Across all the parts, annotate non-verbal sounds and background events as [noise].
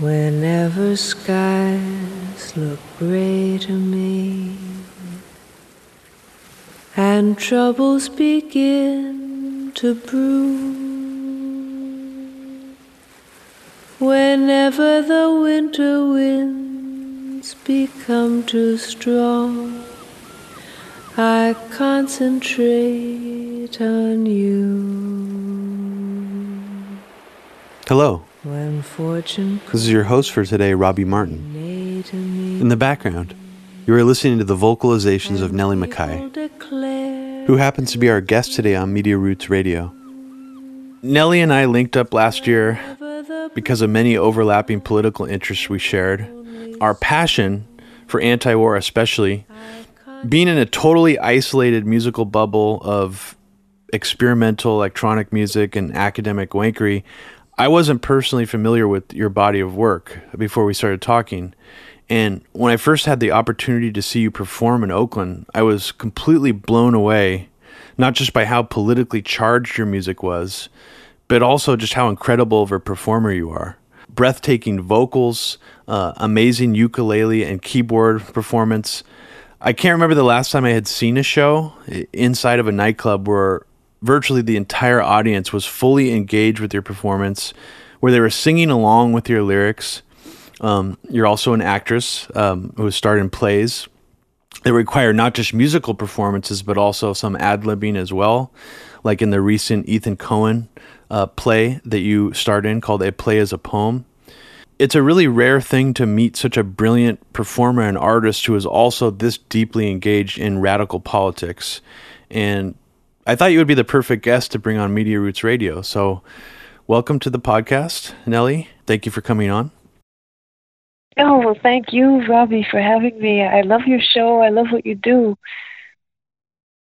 Whenever skies look gray to me and troubles begin to brew, whenever the winter winds become too strong, I concentrate on you. Hello. When fortune This is your host for today, Robbie Martin. made to me, In the background, you are listening to the vocalizations of Nellie McKay, who happens to be our guest today on Media Roots Radio. Nellie and I linked up last year because of many overlapping political interests we shared. Our passion for anti war, especially, being in a totally isolated musical bubble of experimental electronic music and academic wankery, I wasn't personally familiar with your body of work before we started talking. And when I first had the opportunity to see you perform in Oakland, I was completely blown away, not just by how politically charged your music was, but also just how incredible of a performer you are. Breathtaking vocals, uh, amazing ukulele and keyboard performance. I can't remember the last time I had seen a show inside of a nightclub where virtually the entire audience was fully engaged with your performance, where they were singing along with your lyrics. Um, you're also an actress um, who has starred in plays that require not just musical performances but also some ad libbing as well, like in the recent Ethan Coen uh, play that you starred in called A Play Is a Poem. It's a really rare thing to meet such a brilliant performer and artist who is also this deeply engaged in radical politics. And I thought you would be the perfect guest to bring on Media Roots Radio. So, welcome to the podcast, Nellie. Thank you for coming on. Oh, well, thank you, Robbie, for having me. I love your show. I love what you do.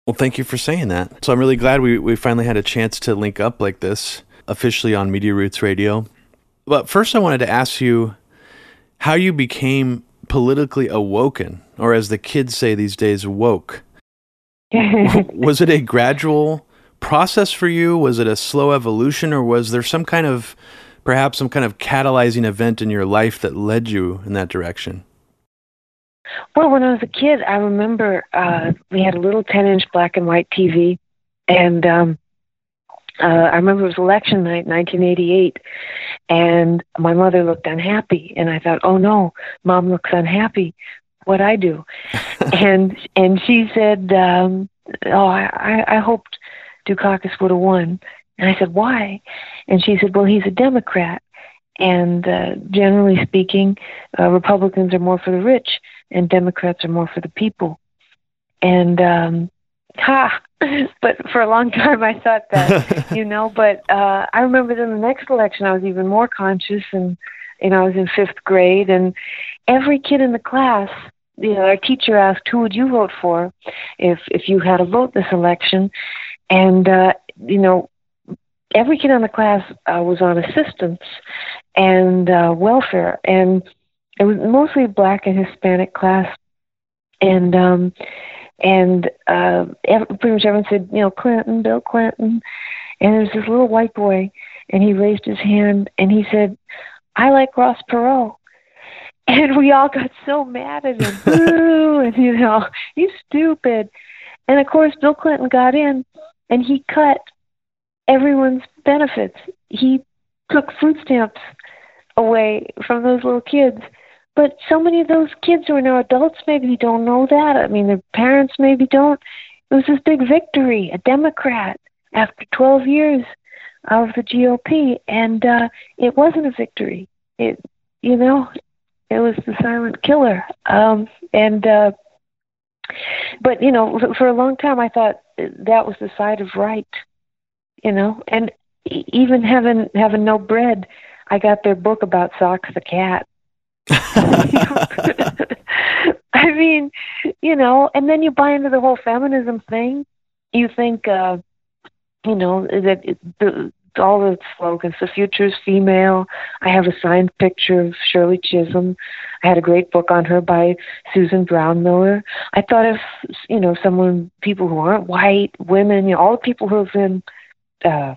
Well, thank you for saying that. So I'm really glad we, we finally had a chance to link up like this officially on Media Roots Radio. But first, I wanted to ask you how you became politically awoken, or as the kids say these days, woke. [laughs] was it a gradual process for you? Was it a slow evolution, or was there some kind of perhaps some kind of catalyzing event in your life that led you in that direction? well, when I was a kid, I remember uh, we had a little 10 inch black and white TV, and um, uh, I remember it was election night, 1988, and my mother looked unhappy, and I thought, oh no, mom looks unhappy. What I do? [laughs] and and she said, um, oh, I, I hoped Dukakis would have won. And I said, why? And she said, well, he's a Democrat. And uh, generally speaking, uh, Republicans are more for the rich, and Democrats are more for the people. And um, ha! [laughs] But for a long time, I thought that, [laughs] you know. But uh, I remember in the next election, I was even more conscious, and you know, I was in fifth grade, and every kid in the class, you know, our teacher asked, "Who would you vote for if if you had a vote this election?" And uh, you know, every kid in the class uh, was on assistance and uh, welfare, and it was mostly black and Hispanic class, and um, and uh, ev pretty much everyone said, you know, Clinton, Bill Clinton, and there was this little white boy, and he raised his hand and he said, "I like Ross Perot." And we all got so mad at him. [laughs] Boo! And, you know, he's stupid. And of course, Bill Clinton got in and he cut everyone's benefits. He took food stamps away from those little kids. But so many of those kids who are now adults maybe don't know that. I mean, their parents maybe don't. It was this big victory, a Democrat after 12 years of the GOP, and uh, it wasn't a victory. It, you know, it was the silent killer. Um, and uh, but you know, for- a long time, I thought that was the side of right. You know, and even having having no bread, I got their book about Socks the cat. [laughs] [laughs] I mean, you know, and then you buy into the whole feminism thing. You think, uh, you know, that it, the, all the slogans, the future is female. I have a signed picture of Shirley Chisholm. I had a great book on her by Susan Brownmiller. I thought if, you know, someone, people who aren't white, women, you know, all the people who have been uh,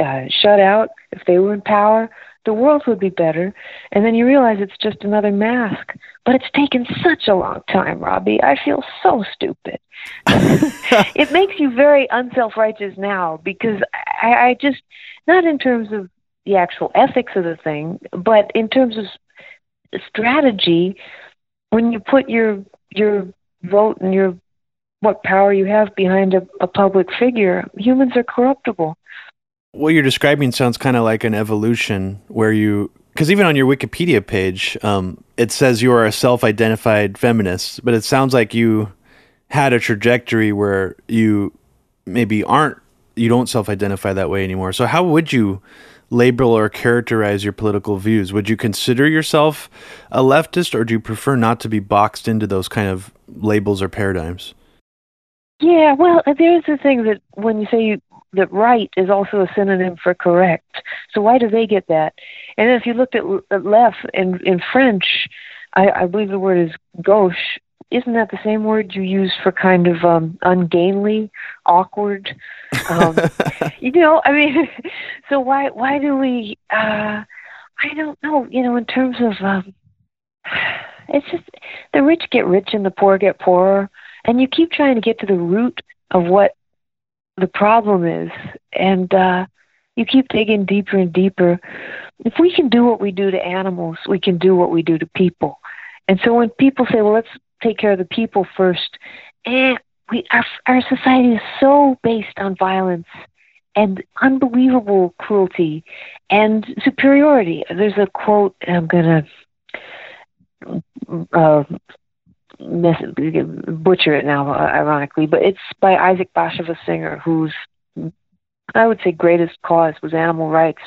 uh, shut out, if they were in power, the world would be better. And then you realize it's just another mask. But it's taken such a long time, Robbie. I feel so stupid. [laughs] it makes you very unself righteous now because I, I just, not in terms of the actual ethics of the thing, but in terms of strategy, when you put your your vote and your what power you have behind a, a public figure, humans are corruptible what you're describing sounds kind of like an evolution where you because even on your wikipedia page um, it says you are a self-identified feminist but it sounds like you had a trajectory where you maybe aren't you don't self-identify that way anymore. So how would you label or characterize your political views? Would you consider yourself a leftist or do you prefer not to be boxed into those kind of labels or paradigms? Yeah, well, there's the thing that when you say you, that right is also a synonym for correct. So why do they get that? And if you looked at, at left in in French, I, I believe the word is gauche. Isn't that the same word you use for kind of um, ungainly, awkward? Um, [laughs] you know, I mean, [laughs] so why why do we? Uh, I don't know. You know, in terms of, um, it's just the rich get rich and the poor get poorer, and you keep trying to get to the root of what the problem is. And uh, you keep digging deeper and deeper. If we can do what we do to animals, we can do what we do to people. And so when people say, well, let's take care of the people first, and we, our, our society is so based on violence and unbelievable cruelty and superiority. There's a quote, I'm going to uh, butcher it now, uh, ironically, but it's by Isaac Bashevis Singer, whose I would say greatest cause was animal rights,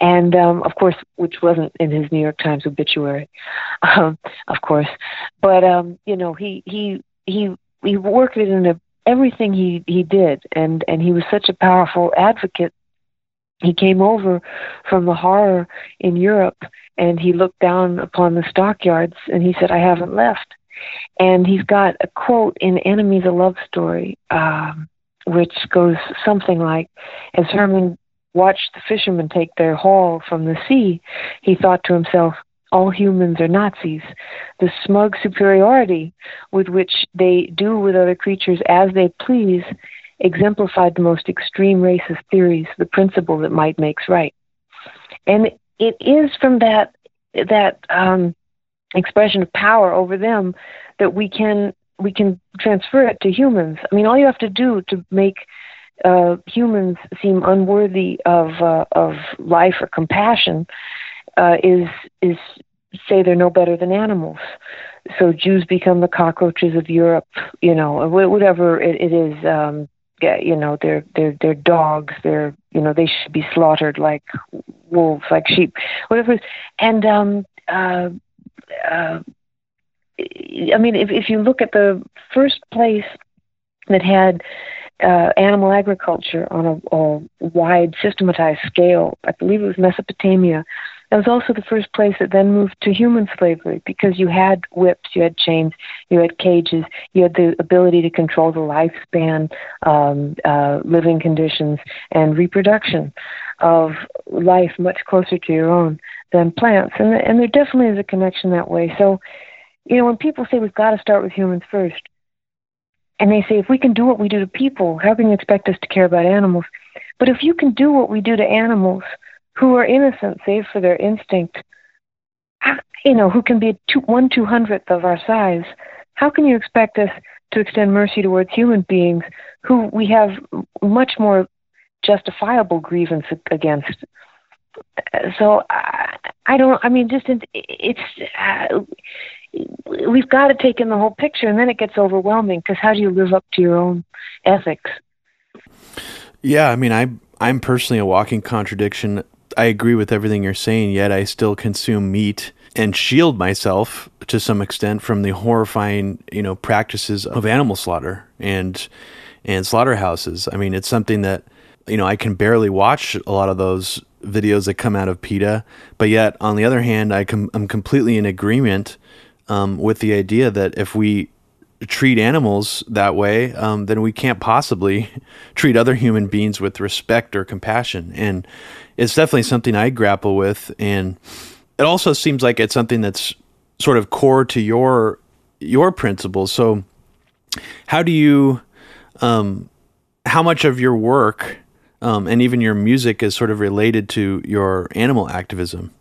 and um, of course, which wasn't in his New York Times obituary, [laughs] um, of course, but um, you know, he he he he worked it into everything he he did, and and he was such a powerful advocate. He came over from the horror in Europe, and he looked down upon the stockyards, and he said, "I haven't left." And he's got a quote in Enemies a Love Story, um, which goes something like As Herman watched the fishermen take their haul from the sea, he thought to himself, all humans are Nazis. The smug superiority with which they do with other creatures as they please exemplified the most extreme racist theories, the principle that might makes right. And it is from that that um, expression of power over them that we can we can transfer it to humans. I mean, all you have to do to make uh, humans seem unworthy of uh, of life or compassion uh, is is say they're no better than animals. So Jews become the cockroaches of Europe, you know, whatever it, it is. Um, you know, they're they're they're dogs. They're you know they should be slaughtered like wolves, like sheep, whatever. And um, uh, uh, I mean, if if you look at the first place that had uh, animal agriculture on a, a wide systematized scale, I believe it was Mesopotamia. That was also the first place that then moved to human slavery because you had whips, you had chains, you had cages, you had the ability to control the lifespan, um, uh, living conditions, and reproduction of life much closer to your own than plants. And, and there definitely is a connection that way. So, you know, when people say we've got to start with humans first, and they say if we can do what we do to people, how can you expect us to care about animals? But if you can do what we do to animals who are innocent save for their instinct, you know, who can be two, one two hundredth of our size, how can you expect us to extend mercy towards human beings who we have much more justifiable grievance against? so I, I don't. I mean, just it, it's uh, we've got to take in the whole picture, and then it gets overwhelming because how do you live up to your own ethics? Yeah, I mean, I I'm personally a walking contradiction. I agree with everything you're saying, yet I still consume meat and shield myself to some extent from the horrifying, you know, practices of animal slaughter and and slaughterhouses. I mean, it's something that you know I can barely watch a lot of those videos that come out of PETA. But yet, on the other hand, I com- I'm completely in agreement um, with the idea that if we treat animals that way, um, then we can't possibly [laughs] treat other human beings with respect or compassion. And it's definitely something I grapple with. And it also seems like it's something that's sort of core to your your principles. So, how do you, um, how much of your work um, and even your music is sort of related to your animal activism?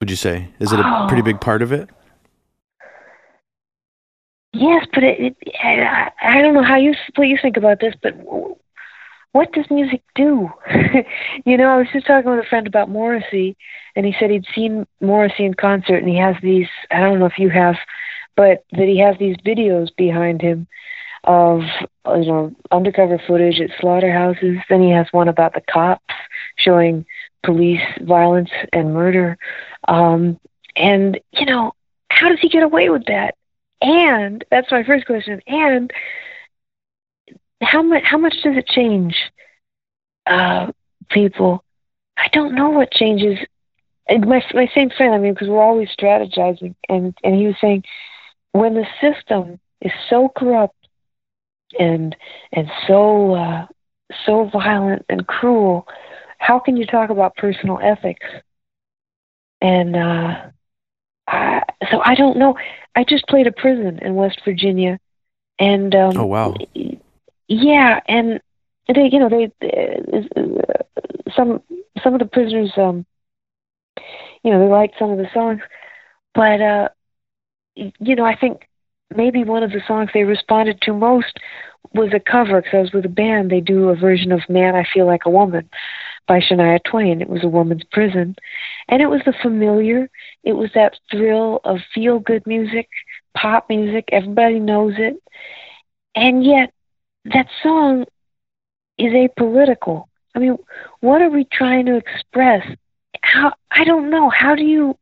Would you say is it a pretty big part of it? Yes, but it, it, I, I don't know how you what you think about this, but what does music do? [laughs] you know, I was just talking with a friend about Morrissey, and he said he'd seen Morrissey in concert, and he has these. I don't know if you have, but that he has these videos behind him of you know undercover footage at slaughterhouses. Then he has one about the cops showing police violence and murder. Um, and you know, how does he get away with that? And that's my first question. And how much how much does it change uh, people? I don't know what changes. And my my same friend, I mean, because we're always strategizing, and and he was saying when the system is so corrupt and and so uh, so violent and cruel, how can you talk about personal ethics? And uh, I, so I don't know. I just played a prison in West Virginia, and um, oh wow, yeah, and they, you know, they uh, some some of the prisoners, um, you know, they liked some of the songs, but uh, you know, I think maybe one of the songs they responded to most was a cover because I was with a band. They do a version of "Man, I Feel Like a Woman" by Shania Twain. It was a woman's prison, and it was the familiar. It was that thrill of feel good music, pop music. Everybody knows it, and yet that song is apolitical. I mean, what are we trying to express? How I don't know. How do you?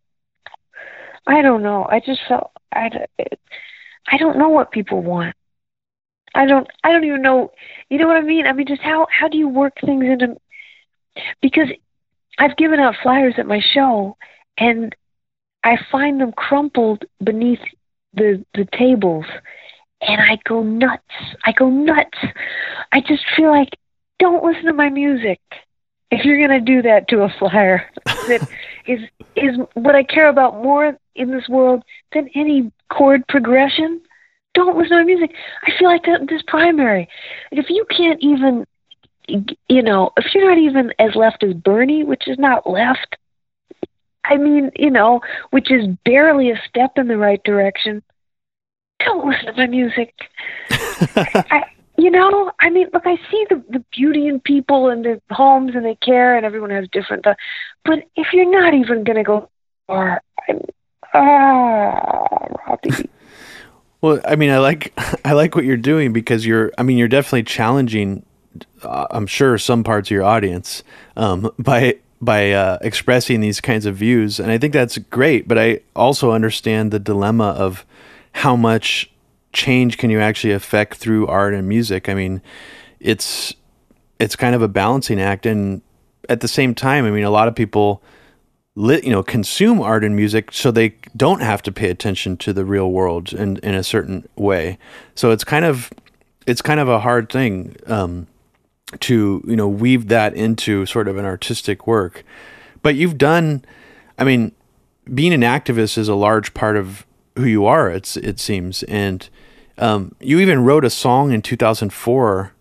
I don't know. I just felt I. I don't know what people want. I don't. I don't even know. You know what I mean? I mean, just how how do you work things into? Because I've given out flyers at my show, and I find them crumpled beneath the the tables and I go nuts. I go nuts. I just feel like don't listen to my music. If you're gonna do that to a flyer, [laughs] that is is what I care about more in this world than any chord progression. Don't listen to my music. I feel like that this primary. If you can't even, you know, if you're not even as left as Bernie, which is not left, I mean, you know, which is barely a step in the right direction don't listen to my music. I, you know, I mean, look, I see the the beauty in people and their homes and they care and everyone has different. Uh, but if you're not even going to go far, I'm, ah, Robbie. [laughs] Well, I mean, I like [laughs] I like what you're doing because you're. I mean, you're definitely challenging. Uh, I'm sure some parts of your audience um, [laughs] by by uh, expressing these kinds of views, and I think that's great. But I also understand the dilemma of how much change can you actually affect through art and music? I mean, it's it's kind of a balancing act, and at the same time, I mean, a lot of people, lit, you know, consume art and music so they don't have to pay attention to the real world in in a certain way. So it's kind of it's kind of a hard thing um, to you know weave that into sort of an artistic work. But you've done, I mean, being an activist is a large part of who you are. It's it seems, and um, you even wrote a song in 2004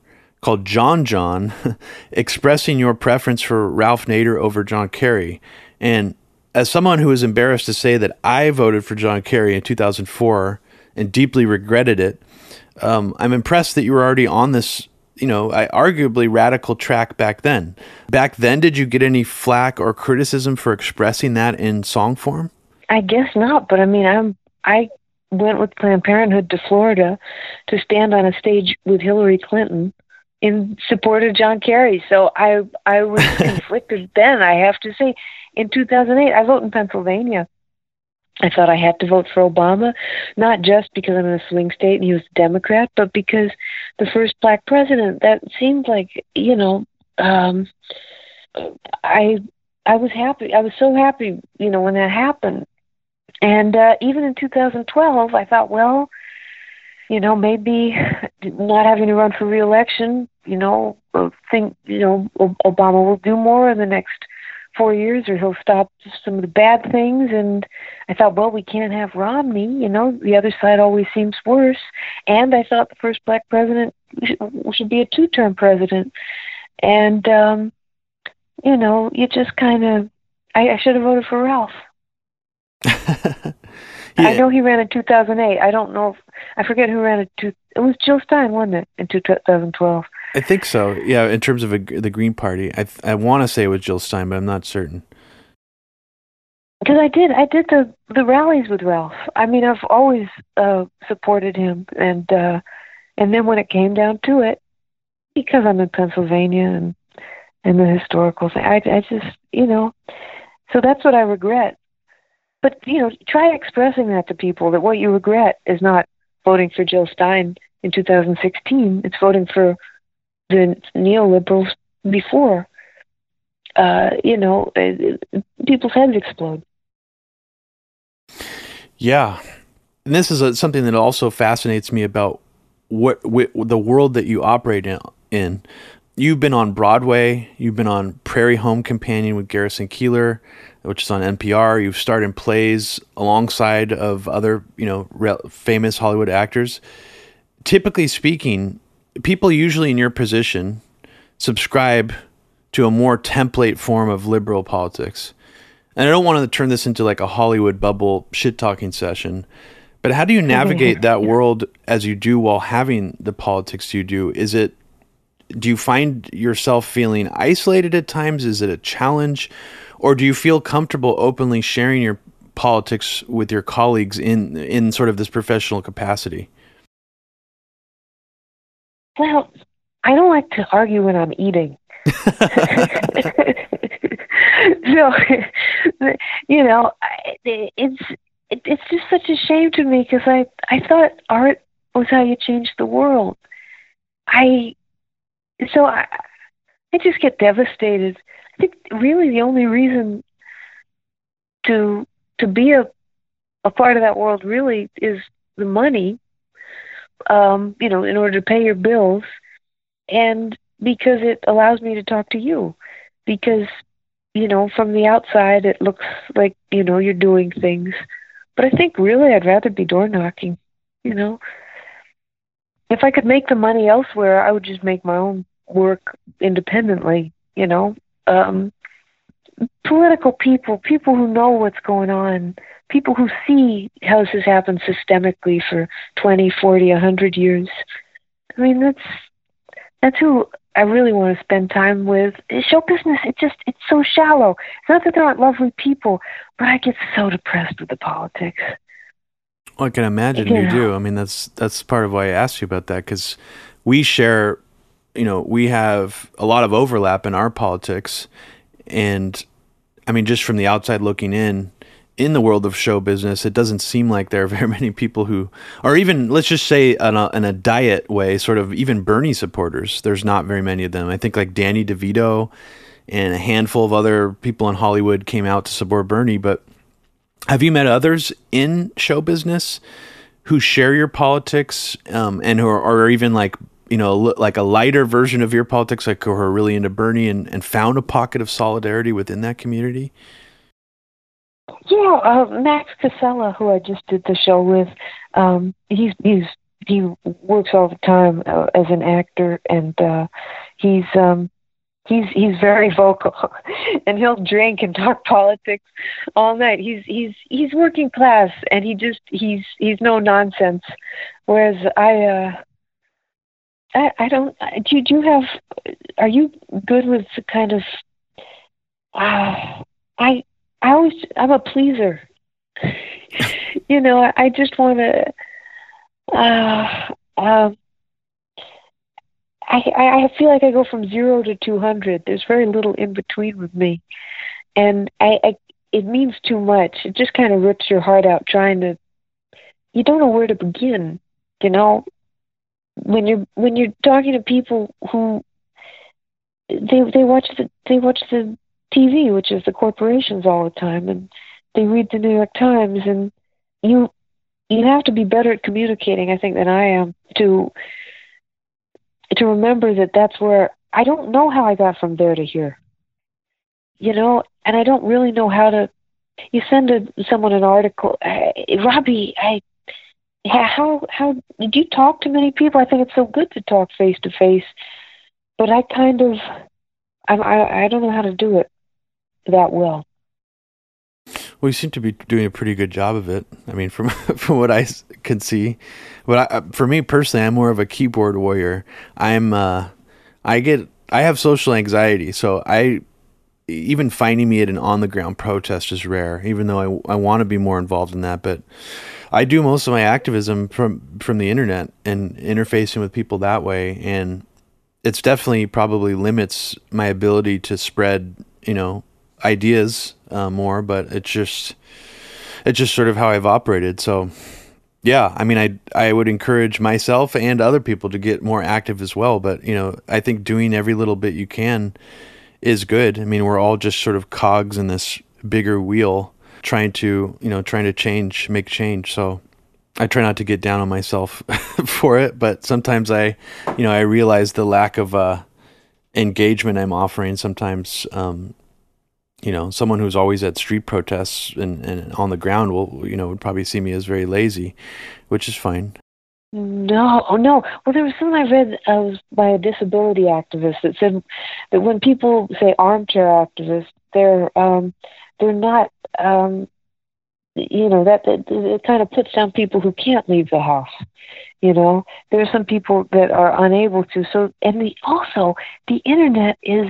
called John John, [laughs] expressing your preference for Ralph Nader over John Kerry. And as someone who is embarrassed to say that I voted for John Kerry in 2004 and deeply regretted it, um, I'm impressed that you were already on this, you know, arguably radical track back then. Back then, did you get any flack or criticism for expressing that in song form? I guess not, but I mean, I'm I went with Planned Parenthood to Florida to stand on a stage with Hillary Clinton in support of John Kerry. So I I was [laughs] conflicted then. I have to say, in 2008, I voted in Pennsylvania. I thought I had to vote for Obama, not just because I'm in a swing state and he was a Democrat, but because the first black president. That seemed like you know, um, I I was happy. I was so happy, you know, when that happened. And uh, even in 2012, I thought, well, you know, maybe not having to run for reelection, you know, think, you know, Obama will do more in the next four years or he'll stop some of the bad things. And I thought, well, we can't have Romney, you know, the other side always seems worse. And I thought the first black president should be a two term president. And, um, you know, you just kind of, I, I should have voted for Ralph. [laughs] yeah. I know he ran in 2008. I don't know if, I forget who ran it. Two, it was Jill Stein, wasn't it, in 2012? I think so. Yeah, in terms of a, the Green Party, I I want to say it was Jill Stein, but I'm not certain. Because I did, I did the the rallies with Ralph. I mean, I've always uh, supported him, and uh, and then when it came down to it, because I'm in Pennsylvania and and the historical thing, I I just you know, so that's what I regret. But you know, try expressing that to people that what you regret is not voting for Jill Stein in 2016. It's voting for the neoliberals before. Uh, you know, uh, people's heads explode. Yeah, and this is a, something that also fascinates me about what, the world that you operate in, in. You've been on Broadway. You've been on Prairie Home Companion with Garrison Keillor, which is on NPR. You've starred in plays alongside of other, you know, re- famous Hollywood actors. Typically speaking, people usually in your position subscribe to a more template form of liberal politics. And I don't want to turn this into like a Hollywood bubble shit talking session, but how do you [laughs] navigate that world as you do while having the politics you do? Is it do you find yourself feeling isolated at times? Is it a challenge? Or do you feel comfortable openly sharing your politics with your colleagues in in sort of this professional capacity? Well, I don't like to argue when I'm eating. [laughs] [laughs] so, [laughs] you know, it's it's just such a shame to me because I I thought art was how you change the world. I so I I just get devastated. I think really the only reason to to be a a part of that world really is the money um, you know, in order to pay your bills, and because it allows me to talk to you. Because, you know, from the outside, it looks like, you know, you're doing things. But I think really I'd rather be door knocking, you know. If I could make the money elsewhere, I would just make my own work independently, you know. Um, political people, people who know what's going on, people who see how this has happened systemically for 20, 40, 100 years. I mean, that's that's who I really want to spend time with. Show business, it just it's so shallow. It's not that there aren't lovely people, but I get so depressed with the politics. Well, I can imagine you, do. I mean, that's that's part of why I asked you about that because we share, you know, we have a lot of overlap in our politics, and I mean, just from the outside looking in, in the world of show business, it doesn't seem like there are [laughs] very many people who, or even let's just say in a, in a diet way, sort of even Bernie supporters. There's not very many of them. I think like Danny DeVito and a handful of other people in Hollywood came out to support Bernie. But have you met others in show business who share your politics um, and who are, are even like you know like a lighter version of your politics, like who are really into Bernie and, and found a pocket of solidarity within that community? Yeah, uh, Max Casella, who I just did the show with, um, he's he's he works all the time uh, as an actor, and uh, he's um, he's he's very vocal, [laughs] and he'll drink and talk [laughs] politics all night. He's he's he's working class, and he just he's he's no nonsense. Whereas I. uh I, I don't. Do, do you have? Are you good with the kind of? Uh, I I always I'm a pleaser. [laughs] you know, I, I just want to. Uh, um, I I feel like I go from zero to two hundred. There's very little in between with me, and I, I it means too much. It just kind of rips your heart out trying to. You don't know where to begin. You know, when you're when you're talking to people who they they watch the they watch the TV, which is the corporations all the time, and they read the New York Times, and you you have to be better at communicating, I think, than I am to to remember that that's where I don't know how I got from there to here. You know, and I don't really know how to. You send a, someone an article, uh, Robbie. I how how did you talk to many people? I think it's so good to talk face to face, but I kind of I'm, I I don't know how to do it that well. Well, you seem to be doing a pretty good job of it. I mean, from [laughs] from what I can see, but I, for me personally, I'm more of a keyboard warrior. I'm uh, I get I have social anxiety, so I even finding me at an on the ground protest is rare. Even though I I want to be more involved in that, but I do most of my activism from from the internet and interfacing with people that way, and it's definitely probably limits my ability to spread you know ideas uh, more, but it's just it's just sort of how I've operated. So yeah, I mean, I I would encourage myself and other people to get more active as well. But you know, I think doing every little bit you can is good. I mean, we're all just sort of cogs in this bigger wheel, trying to you know trying to change, make change. So I try not to get down on myself [laughs] for it, but sometimes I, you know, I realize the lack of uh, engagement I'm offering. Sometimes um, you know, someone who's always at street protests and, and on the ground will, you know, would probably see me as very lazy, which is fine. No, oh no. Well, there was something I read uh, by a disability activist that said that when people say armchair activists, they're um, they're not, um, you know, that, that it kind of puts down people who can't leave the house. You know, there are some people that are unable to. So, and the also the internet is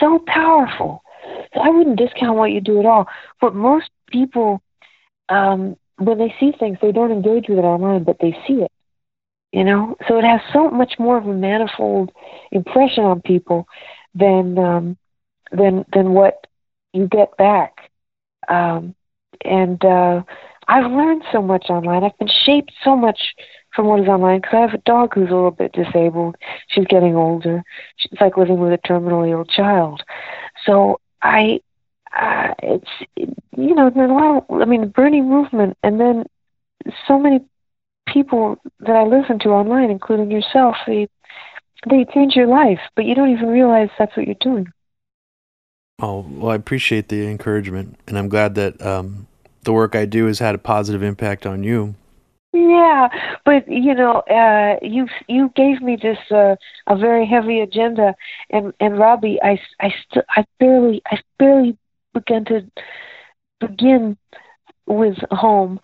so powerful so I wouldn't discount what you do at all. But most people, um, when they see things, they don't engage with it online, but they see it. You know, so it has so much more of a manifold impression on people than um, than than what you get back. Um, and uh, I've learned so much online. I've been shaped so much from what is online because I have a dog who's a little bit disabled. She's getting older. She's like living with a terminally ill child. So I, uh, it's you know, there's a lot. Of, I mean, the Bernie movement, and then so many people that I listen to online, including yourself, they they change your life, but you don't even realize that's what you're doing. Oh well, I appreciate the encouragement, and I'm glad that um, the work I do has had a positive impact on you. Yeah, but you know, uh, you you gave me this uh, a very heavy agenda, and and Robbie, I I still I barely I barely began to begin with home,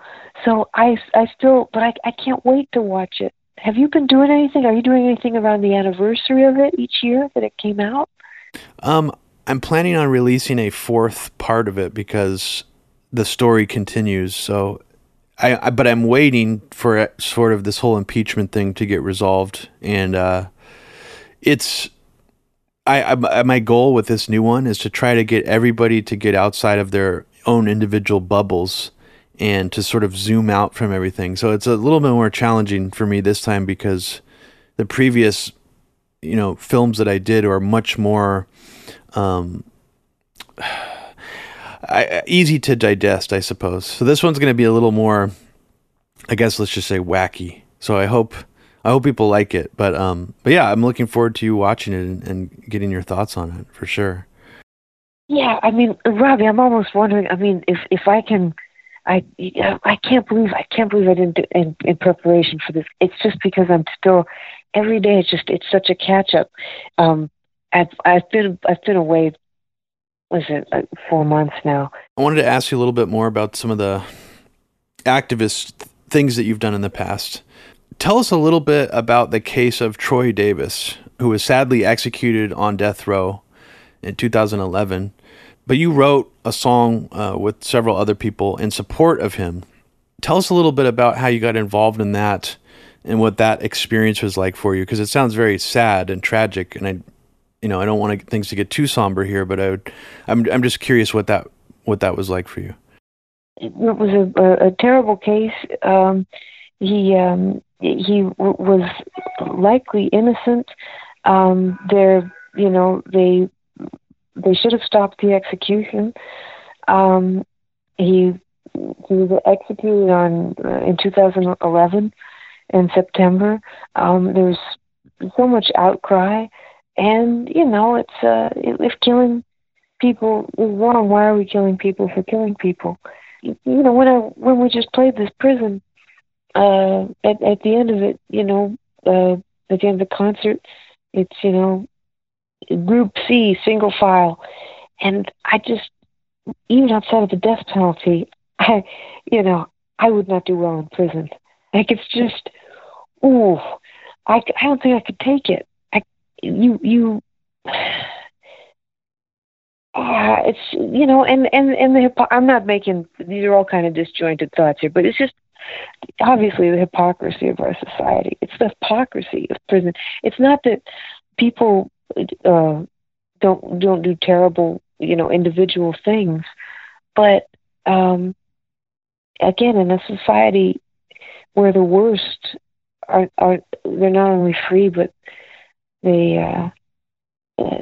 so I I still but I I can't wait to watch it. Have you been doing anything? Are you doing anything around the anniversary of it each year that it came out? Um, I'm planning on releasing a fourth part of it because the story continues. So I, I, but I'm waiting for sort of this whole impeachment thing to get resolved, and uh, it's I, I my goal with this new one is to try to get everybody to get outside of their own individual bubbles and to sort of zoom out from everything. So it's a little bit more challenging for me this time because the previous you know films that I did are much more um, I, easy to digest, I suppose. So this one's going to be a little more, I guess, let's just say wacky. So I hope I hope people like it. But um, but yeah, I'm looking forward to you watching it and, and getting your thoughts on it for sure. Yeah, I mean, Robbie, I'm almost wondering. I mean, if if I can, I I can't believe I can't believe I didn't do in, in preparation for this. It's just because I'm still every day. It's just it's such a catch up. Um, I've I've been I've been away was it four months now. I wanted to ask you a little bit more about some of the activist things that you've done in the past. Tell us a little bit about the case of Troy Davis, who was sadly executed on death row in 2011. But you wrote a song uh, with several other people in support of him. Tell us a little bit about how you got involved in that and what that experience was like for you, because it sounds very sad and tragic, and I you know, I don't want things to get too somber here, but I would, I'm, I'm just curious what that, what that was like for you. It was a, a, a terrible case. Um, he, um, he w- was likely innocent. Um, there, you know, they, they should have stopped the execution. Um, he he was executed on uh, in 2011 in September. Um, there was so much outcry, and you know, it's uh, if killing people wrong, why are we killing people for killing people? You know, when I when we just played this prison, uh, at at the end of it, you know, uh, at the end of the concert, it's you know, group C, single file, and I just even outside of the death penalty, [laughs] I, you know, I would not do well in prison. Like it's just, ooh, I, I don't think I could take it. You, you, uh, it's you know, and and and the hypo- I'm not making these are all kind of disjointed thoughts here, but it's just obviously the hypocrisy of our society. It's the hypocrisy of prison. It's not that people uh, don't don't do terrible you know individual things, but um, again, in a society where the worst are are they're not only free but they uh,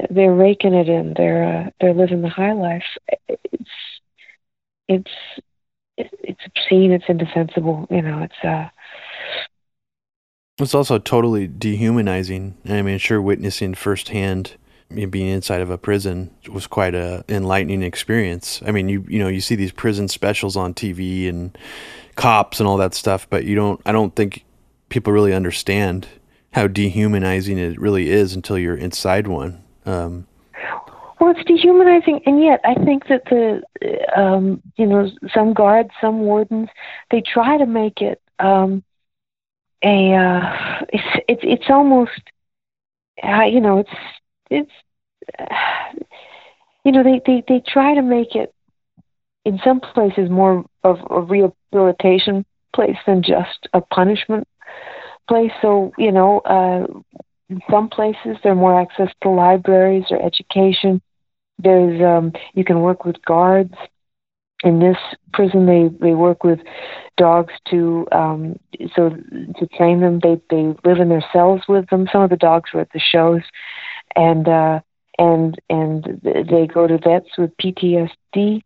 they're raking it in. They're uh, they're living the high life. It's it's it's obscene. It's indefensible. You know, it's uh. It's also totally dehumanizing. I mean, sure, witnessing firsthand being inside of a prison was quite a enlightening experience. I mean, you you know, you see these prison specials on TV and cops and all that stuff, but you don't. I don't think people really understand how dehumanizing it really is until you're inside one. Um, well, it's dehumanizing, and yet I think that the, um, you know, some guards, some wardens, they try to make it um, a. Uh, it's it's it's almost, uh, you know, it's it's, uh, you know, they they they try to make it in some places more of a rehabilitation place than just a punishment place. So you know, uh, in some places there are more access to libraries or education. There's um, you can work with guards. In this prison, they they work with dogs to um, so to train them. They they live in their cells with them. Some of the dogs were at the shows, and uh, and and they go to vets with PTSD.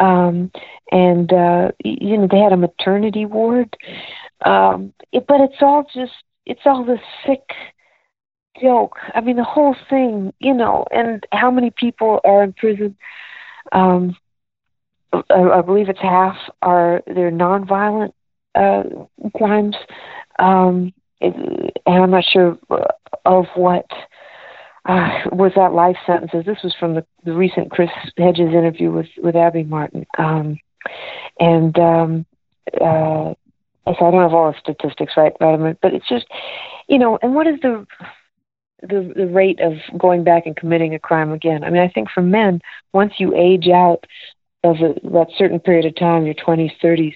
Um, and uh, you know they had a maternity ward, um, it, but it's all just it's all this sick joke. I mean, the whole thing, you know, and how many people are in prison? Um, I, I believe it's half are they're nonviolent uh, crimes, um, and I'm not sure of what uh, was that life sentences. This was from the, the recent Chris Hedges interview with with Abby Martin, um, and um, uh, so I don't have all the statistics right, but it's just, you know, and what is the the the rate of going back and committing a crime again. I mean, I think for men, once you age out of a, that certain period of time, your 20s, 30s,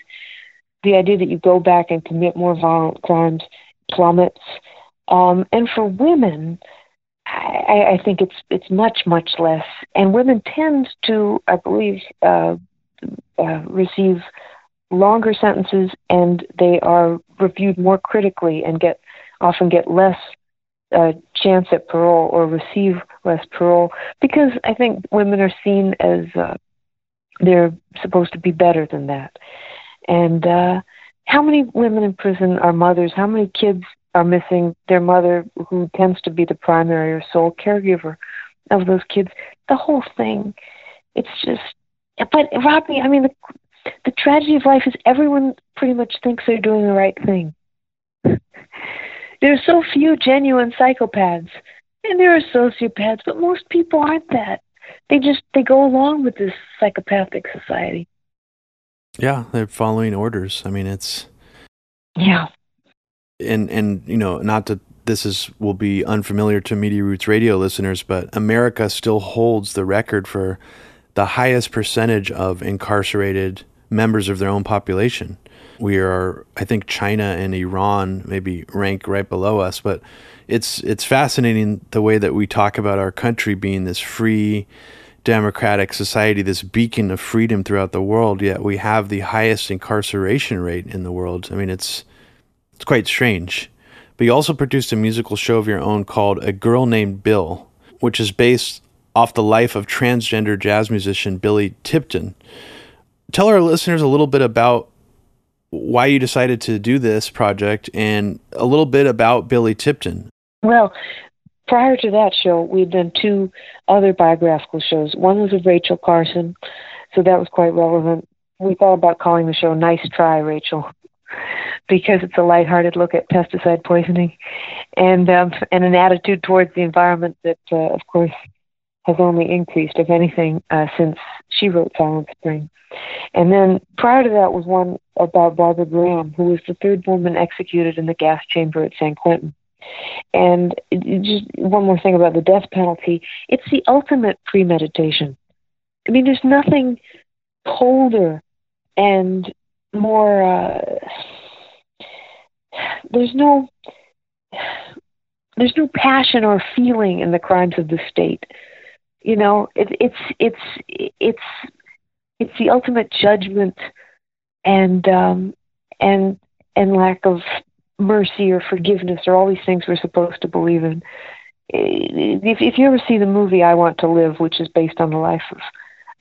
the idea that you go back and commit more violent crimes plummets. Um, and for women, I, I think it's it's much much less. And women tend to, I believe, uh, uh, receive longer sentences, and they are reviewed more critically and get often get less a chance at parole or receive less parole because I think women are seen as uh, they're supposed to be better than that. And uh, how many women in prison are mothers? How many kids are missing their mother, who tends to be the primary or sole caregiver of those kids? The whole thing. It's just. But Robbie, I mean, the, the tragedy of life is everyone pretty much thinks they're doing the right thing. [laughs] there are so few genuine psychopaths, and there are sociopaths, but most people aren't that. They just they go along with this psychopathic society. Yeah, they're following orders. I mean, it's yeah, and and you know, not to this is will be unfamiliar to Media Roots Radio listeners, but America still holds the record for the highest percentage of incarcerated members of their own population we are I think China and Iran maybe rank right below us, but it's it's fascinating the way that we talk about our country being this free democratic society, this beacon of freedom throughout the world, yet we have the highest incarceration rate in the world. I mean it's it's quite strange. But you also produced a musical show of your own called A Girl Named Bill, which is based off the life of transgender jazz musician Billy Tipton tell our listeners a little bit about why you decided to do this project and a little bit about Billy Tipton. Well, prior to that show, we'd done two other biographical shows. One was of Rachel Carson, so that was quite relevant. We thought about calling the show Nice Try, Rachel, [laughs] because it's a lighthearted look at pesticide poisoning and um, and an attitude towards the environment that, uh, of course, has only increased, if anything, uh, since she wrote Silent Spring. And then prior to that was one about Barbara Graham, who was the third woman executed in the gas chamber at San Quentin. And just one more thing about the death penalty it's the ultimate premeditation. I mean, there's nothing colder and more, uh, there's no. There's no passion or feeling in the crimes of the state you know it, it's it's it's it's the ultimate judgment and um and and lack of mercy or forgiveness or all these things we're supposed to believe in. If if you ever see the movie I Want to Live which is based on the life of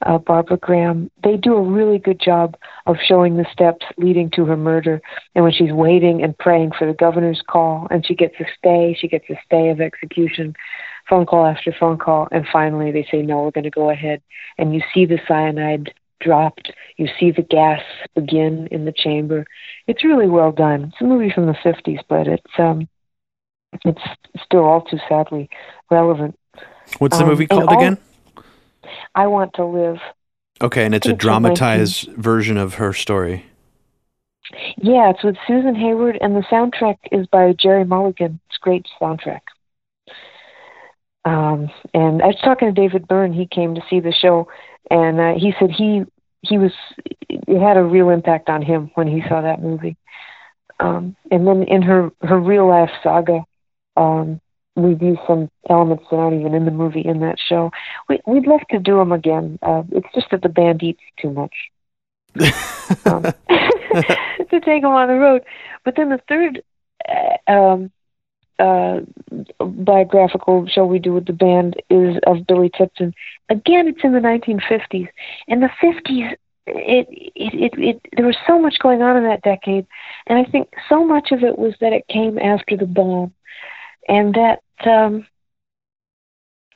uh, Barbara Graham, they do a really good job of showing the steps leading to her murder. And when she's waiting and praying for the governor's call, and she gets a stay, she gets a stay of execution phone call after phone call, and finally they say, no, we're going to go ahead. And you see the cyanide dropped. You see the gas begin in the chamber. It's really well done. It's a movie from the 50s, but it's um, it's still all too sadly relevant. What's the movie um, called all, again? I Want to Live. Okay, and it's a dramatized version of her story. Yeah, it's with Susan Hayward, and the soundtrack is by Gerry Mulligan. It's a great soundtrack. Um, and I was talking to David Byrne. He came to see the show, and uh, he said he he was it had a real impact on him when he saw that movie. Um, and then in her her real life saga, um, we use some elements that aren't even in the movie in that show. We, we'd love to do them again. Uh, it's just that the band eats too much [laughs] um, [laughs] to take them on the road. But then the third uh, um, uh, biographical show we do with the band is of Billy Tipton. Again, it's in the 1950s. In the 50s, it, it, it, it, there was so much going on in that decade, and I think so much of it was that it came after the bomb, and that um,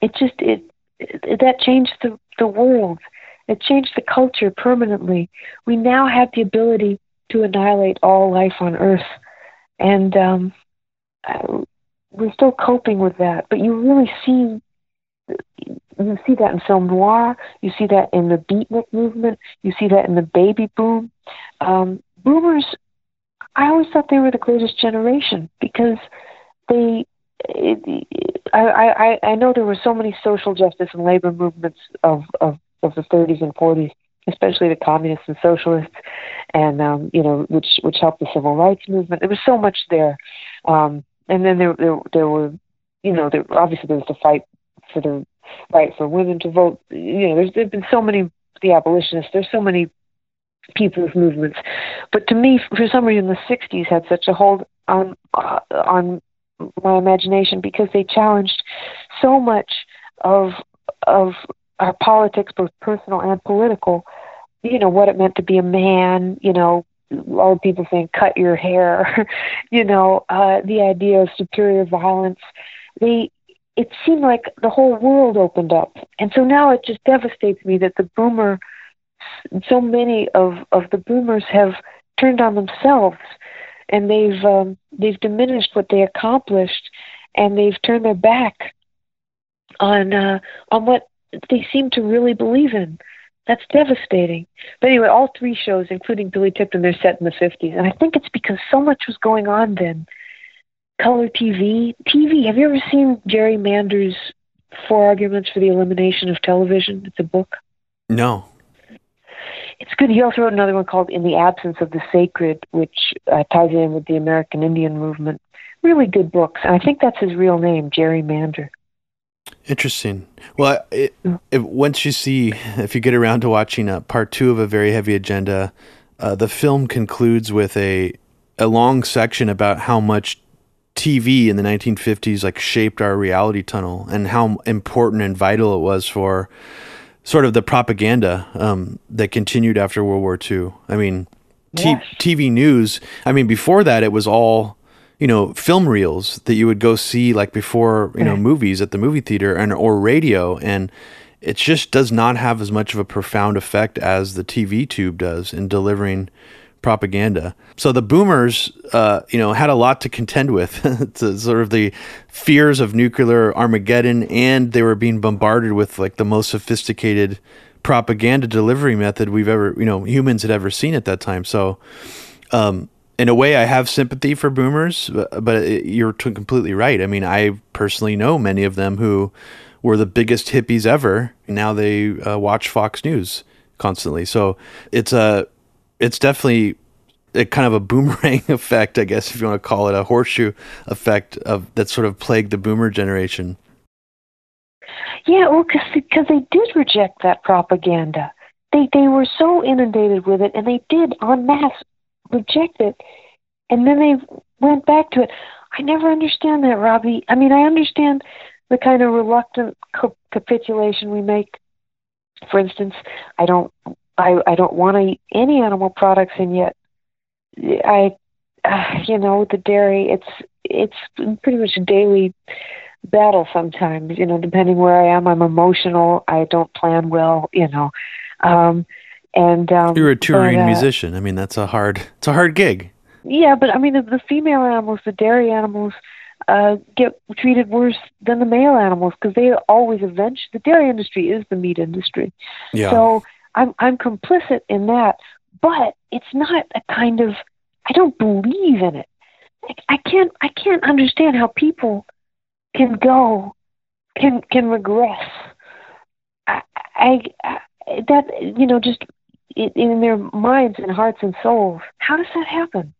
it just it, it that changed the the world. It changed the culture permanently. We now have the ability to annihilate all life on Earth, and um, we're still coping with that. But you really see you see that in film noir. You see that in the beatnik movement. You see that in the baby boom. Um, boomers, I always thought they were the greatest generation because they. I, I I know there were so many social justice and labor movements of of of the 30s and 40s, especially the communists and socialists, and um, you know which which helped the civil rights movement. There was so much there. Um, and then there there there were you know there obviously there was the fight for the right for women to vote you know there's there've been so many the abolitionists there's so many people's movements but to me for some reason the 60s had such a hold on uh, on my imagination because they challenged so much of of our politics both personal and political you know what it meant to be a man you know all people saying cut your hair, [laughs] you know, uh, the idea of superior violence. They it seemed like the whole world opened up, and so now it just devastates me that the boomer, so many of of the boomers have turned on themselves, and they've um, they've diminished what they accomplished, and they've turned their back on uh, on what they seem to really believe in. That's devastating. But anyway, all three shows, including Billy Tipton, they're set in the 50s. And I think it's because so much was going on then. Color TV. TV. Have you ever seen Jerry Mander's Four Arguments for the Elimination of Television? It's a book. No. It's good. He also wrote another one called In the Absence of the Sacred, which uh, ties in with the American Indian movement. Really good books. And I think that's his real name, Jerry Mander. Interesting. Well, it, it, once you see, if you get around to watching uh, part two of a very heavy agenda, uh, the film concludes with a a long section about how much TV in the 1950s like shaped our reality tunnel and how important and vital it was for sort of the propaganda um, that continued after World War II. I mean, t- yes. TV news. I mean, before that, it was all you know film reels that you would go see like before you know movies at the movie theater and or radio and it just does not have as much of a profound effect as the TV tube does in delivering propaganda. So the boomers, uh, you know, had a lot to contend with, [laughs] to sort of the fears of nuclear Armageddon, and they were being bombarded with like the most sophisticated propaganda delivery method we've ever, you know, humans had ever seen at that time. So, um, in a way, I have sympathy for boomers, but, but it, you're completely right. I mean, I personally know many of them who were the biggest hippies ever. Now they uh, watch Fox News constantly. So it's a it's definitely a kind of a boomerang [laughs] effect, I guess, if you want to call it a horseshoe effect of that sort of plagued the boomer generation. Yeah, well, because they did reject that propaganda. They they were so inundated with it, and they did en masse reject it, and then they went back to it. I never understand that, Robbie. I mean, I understand the kind of reluctant capitulation we make. For instance, I don't I I don't want to eat any animal products, and yet I, uh, you know, the dairy. It's it's pretty much a daily battle sometimes. You know, depending where I am, I'm emotional. I don't plan well. You know, um, and um, you're a touring but, uh, musician. I mean, that's a hard. It's a hard gig. Yeah, but I mean, the, the female animals, the dairy animals, uh, get treated worse than the male animals because they always eventually. The dairy industry is the meat industry. Yeah. So I'm I'm complicit in that, but it's not a kind of I don't believe in it. I, I can't I can't understand how people can go can can regress. I, I, I that you know just in, in their minds and hearts and souls. How does that happen?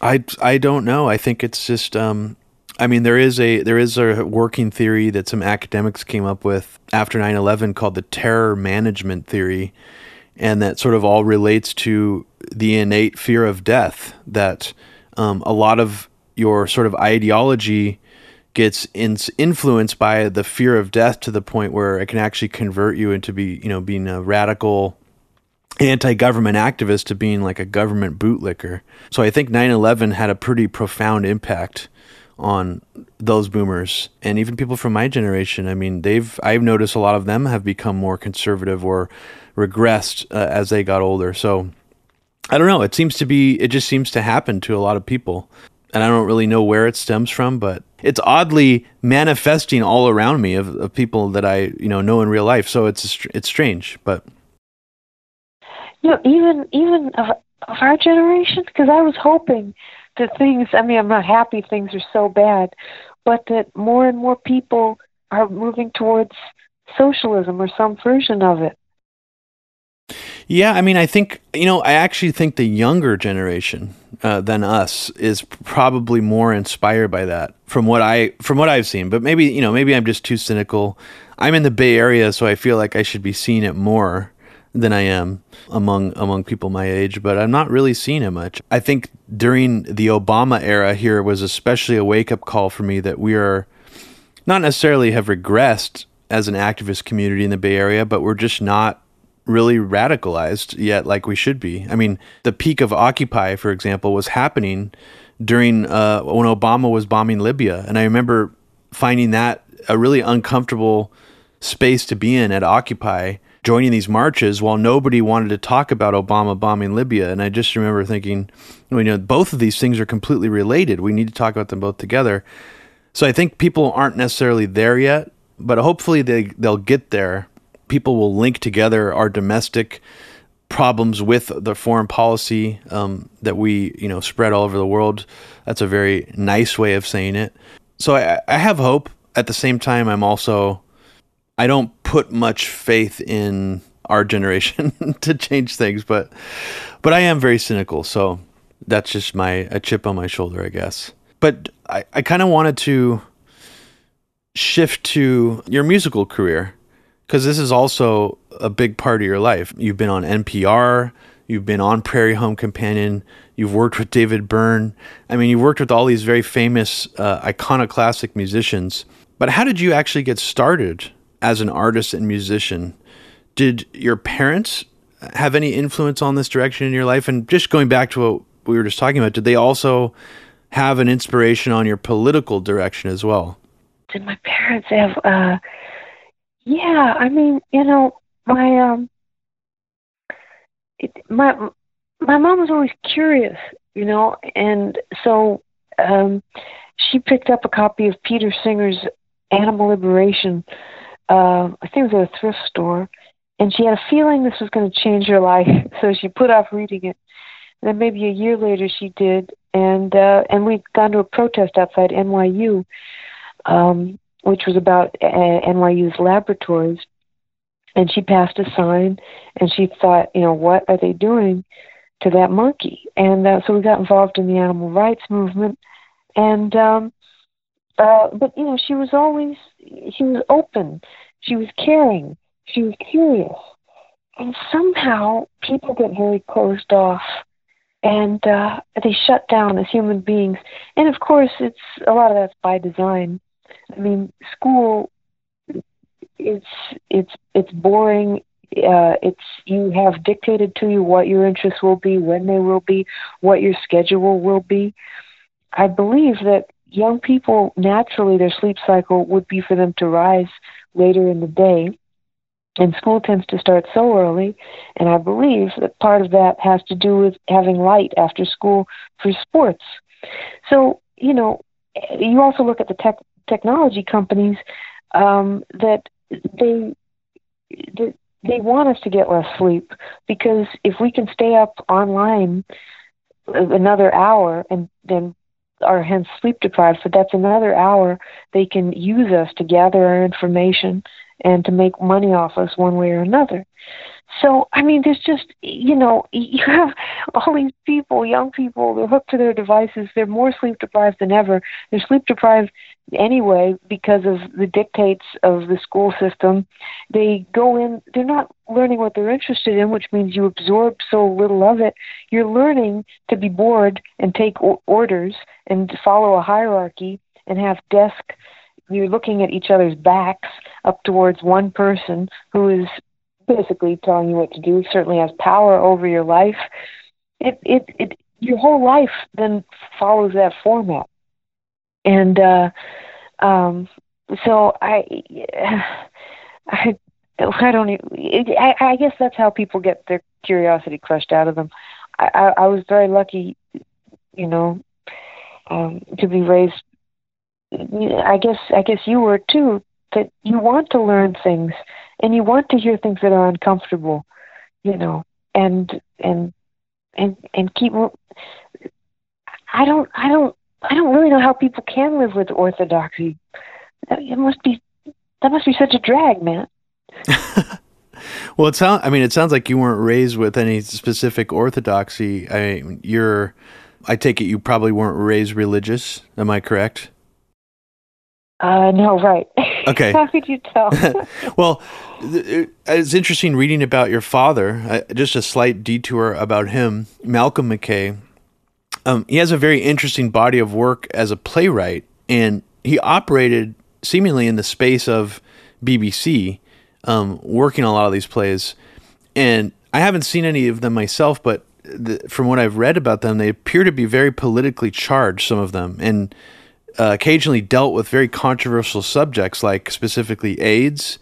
I I don't know. I think it's just um I mean, there is a there is a working theory that some academics came up with after 9/11 called the terror management theory, and that sort of all relates to the innate fear of death. That um, a lot of your sort of ideology gets in, influenced by the fear of death to the point where it can actually convert you into be you know being a radical anti-government activist to being like a government bootlicker. So I think 9/11 had a pretty profound impact on those boomers and even people from my generation. I mean, they've I've noticed a lot of them have become more conservative or regressed uh, as they got older. So I don't know. It seems to be it just seems to happen to a lot of people. And I don't really know where it stems from, but it's oddly manifesting all around me of, of people that I, you know, know in real life. So it's it's strange, but you know, even even of, of our generation because I was hoping that things, I mean, I'm not happy things are so bad, but that more and more people are moving towards socialism or some version of it. Yeah, I mean, I think you know, I actually think the younger generation uh, than us is probably more inspired by that from what I from what I've seen. But maybe you know, maybe I'm just too cynical. I'm in the Bay Area, so I feel like I should be seeing it more than I am among among people my age, but I'm not really seeing it much. I think during the Obama era here was especially a wake up call for me that we are not necessarily have regressed as an activist community in the Bay Area, but we're just not really radicalized yet like we should be. I mean, the peak of Occupy, for example, was happening during uh, when Obama was bombing Libya, and I remember finding that a really uncomfortable space to be in at Occupy joining these marches while nobody wanted to talk about Obama bombing Libya. And I just remember thinking, you know, both of these things are completely related. We need to talk about them both together. So I think people aren't necessarily there yet, but hopefully they they'll get there. People will link together our domestic problems with the foreign policy um, that we you know spread all over the world. That's a very nice way of saying it. So I, I have hope. At the same time, I'm also I don't put much faith in our generation [laughs] to change things, but but I am very cynical, so that's just my a chip on my shoulder, I guess. But I, I kind of wanted to shift to your musical career because this is also a big part of your life. You've been on NPR, you've been on Prairie Home Companion, you've worked with David Byrne. I mean, you've worked with all these very famous, uh, iconoclastic musicians. But how did you actually get started as an artist and musician. Did your parents have any influence on this direction in your life? And just going back to what we were just talking about, did they also have an inspiration on your political direction as well? Did my parents have? Uh, yeah, I mean, you know, my um, it, my my mom was always curious, you know, and so um, she picked up a copy of Peter Singer's Animal Liberation. Uh, I think it was at a thrift store, and she had a feeling this was going to change her life, [laughs] so she put off reading it. And then maybe a year later she did, and uh, and we'd gone to a protest outside NYU, um, which was about uh, NYU's laboratories. And she passed a sign, and she thought, you know, what are they doing to that monkey? And uh, so we got involved in the animal rights movement, and um, uh, but you know, she was always she was open, she was caring, she was curious, and somehow people get very closed off and uh, they shut down as human beings. And of course, it's a lot of that's by design. I mean, school it's it's it's boring. Uh, it's you have dictated to you what your interests will be, when they will be, what your schedule will be. I believe that young people naturally their sleep cycle would be for them to rise later in the day and school tends to start so early, and I believe that part of that has to do with having light after school for sports. So, you know, you also look at the tech technology companies um, that they, they they want us to get less sleep because if we can stay up online another hour and then are hence sleep deprived, So that's another hour they can use us to gather our information and to make money off us one way or another. So, I mean, there's just, you know, [laughs] you have all these people, young people, they're hooked to their devices. They're more sleep deprived than ever. They're sleep deprived anyway because of the dictates of the school system. They go in, they're not learning what they're interested in, which means you absorb so little of it. You're learning to be bored and take orders and follow a hierarchy and have desk you're looking at each other's backs up towards one person who is basically telling you what to do, certainly has power over your life. It it it your whole life then follows that format. And uh um so I [sighs] I I don't even, I, I guess that's how people get their curiosity crushed out of them. I, I, I was very lucky, you know, um, to be raised I guess I guess you were too that you want to learn things and you want to hear things that are uncomfortable, you know, and and and and keep. I don't I don't I don't really know how people can live with orthodoxy. It must be that must be such a drag, man. [laughs] well, it sounds. I mean, it sounds like you weren't raised with any specific orthodoxy. I mean, you're. I take it you probably weren't raised religious. Am I correct? Uh, no, right. [laughs] Okay. How could you tell? [laughs] [laughs] well, it's interesting reading about your father. Uh, just a slight detour about him, Malcolm McKay. Um, he has a very interesting body of work as a playwright, and he operated seemingly in the space of BBC, um, working on a lot of these plays. And I haven't seen any of them myself, but the, from what I've read about them, they appear to be very politically charged. Some of them, and uh, occasionally dealt with very controversial subjects like specifically AIDS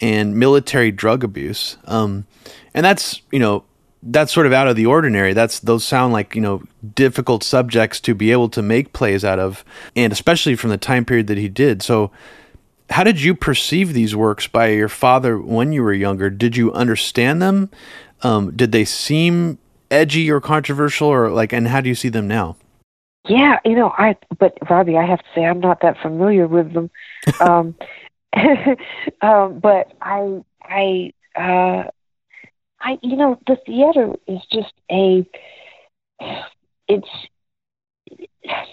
and military drug abuse. Um, and that's, you know, that's sort of out of the ordinary. That's those sound like, you know, difficult subjects to be able to make plays out of, and especially from the time period that he did. So how did you perceive these works by your father when you were younger? Did you understand them? Um, did they seem edgy or controversial or like and how do you see them now? Yeah, you know, I but Robbie, I have to say I'm not that familiar with them. [laughs] um, [laughs] um, but I I uh I you know, the theater is just a it's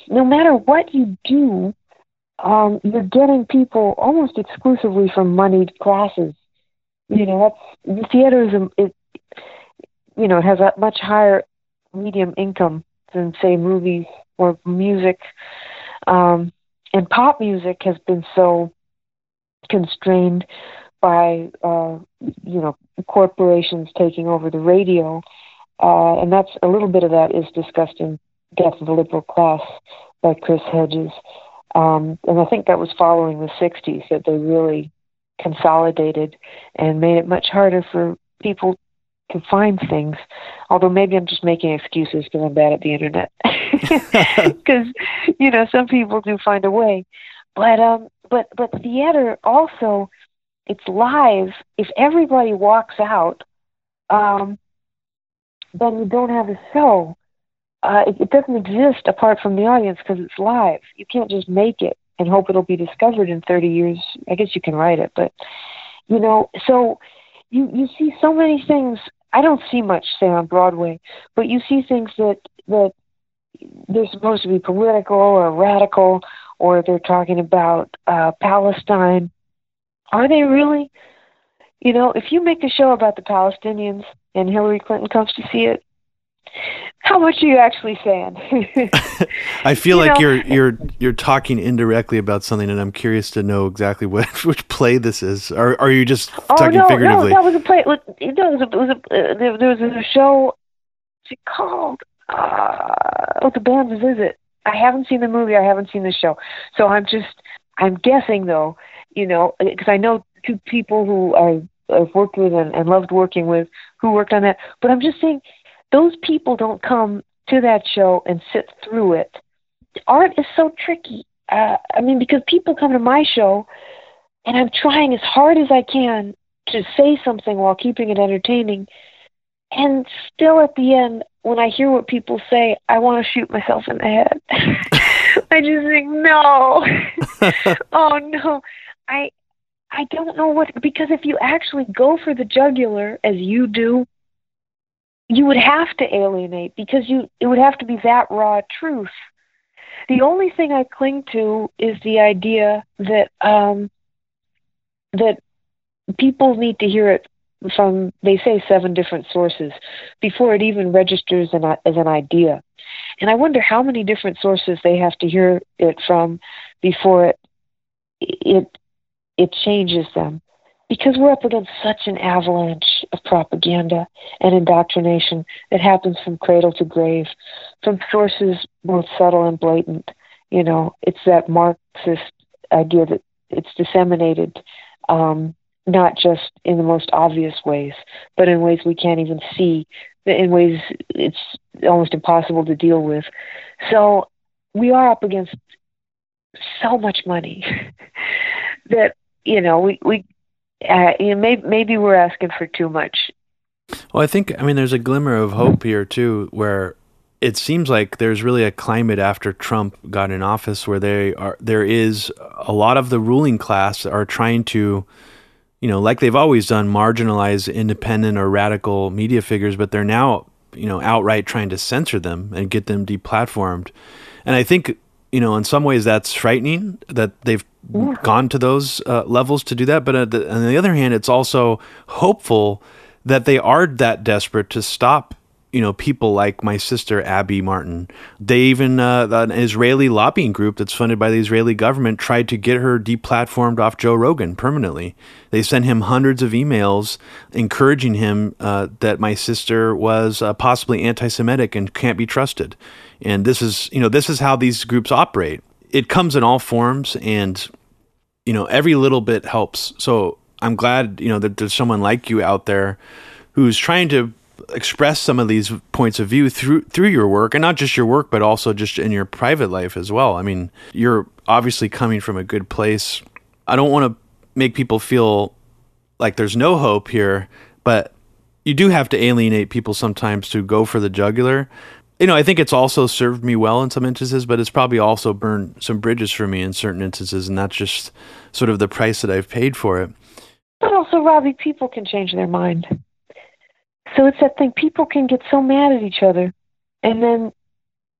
no matter what you do, um, you're getting people almost exclusively from moneyed classes. You know, that's the theater is a, it, you know, has a much higher medium income than say movies or music. Um, and pop music has been so constrained by uh, you know corporations taking over the radio, uh, and that's a little bit of that is discussed in Death of the Liberal Class by Chris Hedges, um, and I think that was following the '60s that they really consolidated and made it much harder for people to find things. Although maybe I'm just making excuses because I'm bad at the internet. [laughs] [laughs] Because you know some people do find a way, but um, but but theater also it's live. If everybody walks out, um, then you don't have a show. Uh, it, it doesn't exist apart from the audience because it's live. You can't just make it and hope it'll be discovered in 30 years. I guess you can write it, but you know, so you you see so many things. I don't see much say on Broadway, but you see things that that they're supposed to be political or radical, or they're talking about uh, Palestine. Are they really? You know, if you make a show about the Palestinians and Hillary Clinton comes to see it, how much are you actually saying? I [laughs] feel you like know, you're you're you're talking indirectly about something, and I'm curious to know exactly what [laughs] which play this is. Or are you just oh, talking no, figuratively? No, that was a play. It was a, it was a, uh, there, there was a show. It called? Uh, what the Band's Visit? I haven't seen the movie. I haven't seen the show, so I'm just I'm guessing though. You know, because I know two people who I, I've worked with and, and loved working with who worked on that. But I'm just saying those people don't come to that show and sit through it. Art is so tricky. Uh, I mean, because people come to my show, and I'm trying as hard as I can to say something while keeping it entertaining. And still, at the end, when I hear what people say, I want to shoot myself in the head. [laughs] I just think, no, [laughs] oh no, I, I don't know what because if you actually go for the jugular as you do, you would have to alienate because you it would have to be that raw truth. The only thing I cling to is the idea that um, that people need to hear it from they say seven different sources before it even registers an, as an idea. And I wonder how many different sources they have to hear it from before it it it changes them because we're up against such an avalanche of propaganda and indoctrination that happens from cradle to grave, from sources both subtle and blatant. You know, it's that Marxist idea that it's disseminated um, not just in the most obvious ways, but in ways we can't even see, in ways it's almost impossible to deal with. So we are up against so much money [laughs] that you know we we uh, you know, maybe maybe we're asking for too much. Well, I think I mean there's a glimmer of hope here too, where it seems like there's really a climate after Trump got in office where they are there is a lot of the ruling class are trying to you know like they've always done marginalize independent or radical media figures but they're now you know outright trying to censor them and get them deplatformed and i think you know in some ways that's frightening that they've yeah. gone to those uh, levels to do that. But the, on the other hand, it's also hopeful that they are that desperate to stop you know people like my sister Abby Martin. They even uh, an Israeli lobbying group that's funded by the Israeli government tried to get her deplatformed off Joe Rogan permanently. They sent him hundreds of emails encouraging him uh, that my sister was uh, possibly anti-Semitic and can't be trusted. And this is you know this is how these groups operate. It comes in all forms, and you know, every little bit helps. So I'm glad, you know, that there's someone like you out there who's trying to express some of these points of view through through your work and not just your work but also just in your private life as well. I mean, you're obviously coming from a good place. I don't want to make people feel like there's no hope here, but you do have to alienate people sometimes to go for the jugular you know, I think it's also served me well in some instances, but it's probably also burned some bridges for me in certain instances, and that's just sort of the price that I've paid for it. But also, Robbie, people can change their mind. So it's that thing. People can get so mad at each other, and then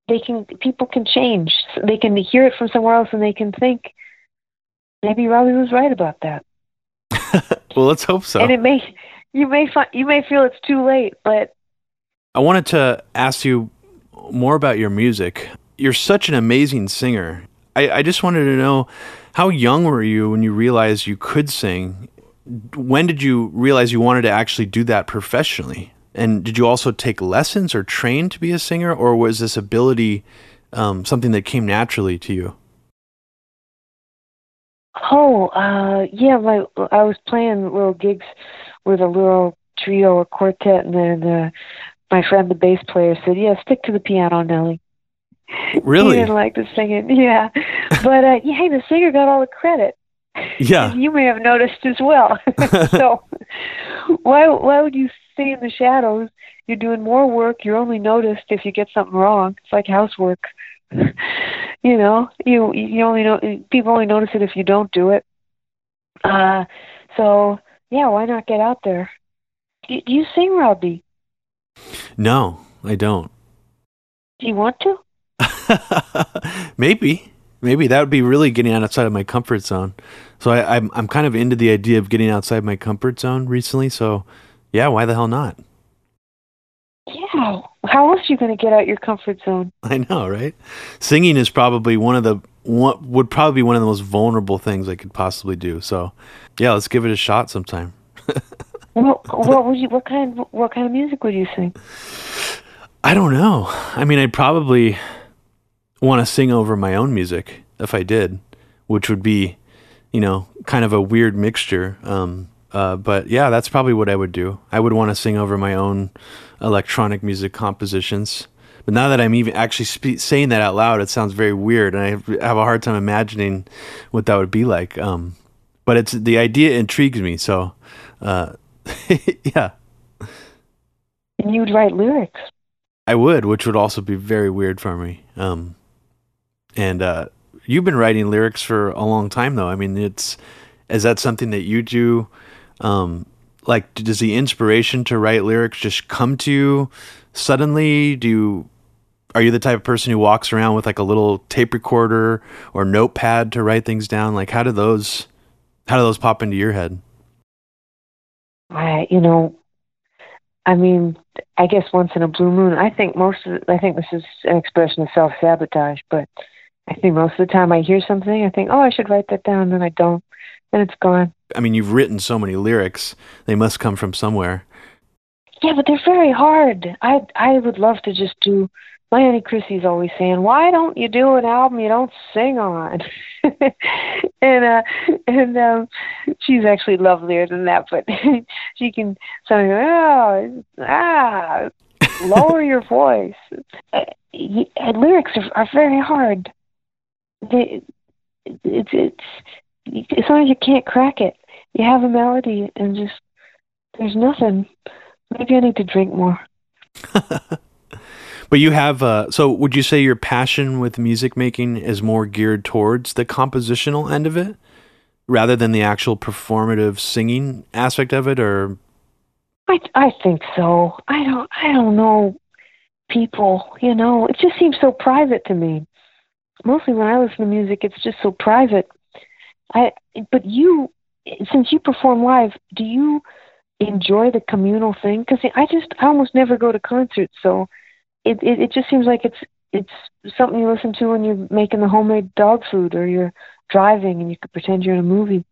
they can. People can change. They can hear it from somewhere else, and they can think maybe Robbie was right about that. [laughs] well, let's hope so. And it may you may find you may feel it's too late, but I wanted to ask you more about your music. You're such an amazing singer. I, I just wanted to know how young were you when you realized you could sing? when did you realize you wanted to actually do that professionally? And did you also take lessons or train to be a singer, or was this ability um, something that came naturally to you? Oh, uh, yeah. My I was playing little gigs with a little trio or quartet, and then uh, my friend, the bass player, said, "Yeah, stick to the piano, Nellie." Really? he didn't like the singing. [laughs] Yeah, but uh, hey, the singer got all the credit. Yeah, you may have noticed as well. [laughs] so why why would you stay in the shadows? You're doing more work. You're only noticed if you get something wrong. It's like housework. [laughs] you know, you you only know people only notice it if you don't do it. Uh, so yeah, why not get out there? Do, do you sing, Robbie? No, I don't. Do you want to? [laughs] maybe, maybe that would be really getting outside of my comfort zone. So I, I'm I'm kind of into the idea of getting outside my comfort zone recently. So yeah, why the hell not? Yeah. How else are you going to get out your comfort zone? [laughs] I know, right? Singing is probably one of the one would probably be one of the most vulnerable things I could possibly do. So, yeah, let's give it a shot sometime. [laughs] what, what would you? What kind? What kind of music would you sing? I don't know. I mean, I'd probably want to sing over my own music if I did, which would be, you know, kind of a weird mixture. Um, uh, but yeah, that's probably what I would do. I would want to sing over my own electronic music compositions. But now that I'm even actually spe- saying that out loud, it sounds very weird, and I have a hard time imagining what that would be like. Um, but it's the idea intrigues me. So, uh, [laughs] yeah. And you'd write lyrics. I would, which would also be very weird for me. Um, and uh, you've been writing lyrics for a long time, though. I mean, it's is that something that you do? Um, like, does the inspiration to write lyrics just come to you suddenly? Do you are you the type of person who walks around with like a little tape recorder or notepad to write things down? Like, how do those how do those pop into your head? I, you know, I mean, I guess once in a blue moon. I think most of, I think this is an expression of self sabotage, but I think most of the time I hear something, I think, oh, I should write that down, and then I don't, and it's gone. I mean, you've written so many lyrics; they must come from somewhere. Yeah, but they're very hard. I I would love to just do. My auntie Chrissy's always saying, "Why don't you do an album you don't sing on?" [laughs] [laughs] and uh, and um, she's actually lovelier than that, but [laughs] she can something. Oh, ah, lower your [laughs] voice. Uh, lyrics are, are very hard they, it's it's as long as you can't crack it, you have a melody and just there's nothing. Maybe I need to drink more. But you have uh, so would you say your passion with music making is more geared towards the compositional end of it rather than the actual performative singing aspect of it or I I think so. I don't I don't know people, you know, it just seems so private to me mostly when I listen to music, it's just so private. I but you, since you perform live, do you enjoy the communal thing? Because I just I almost never go to concerts, so it, it it just seems like it's it's something you listen to when you're making the homemade dog food or you're driving and you could pretend you're in a movie.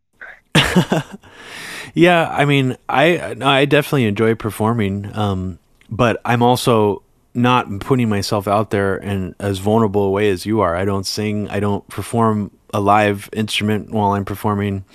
[laughs] yeah, I mean, I I definitely enjoy performing, um, but I'm also not putting myself out there in as vulnerable a way as you are. I don't sing, I don't perform a live instrument while I'm performing.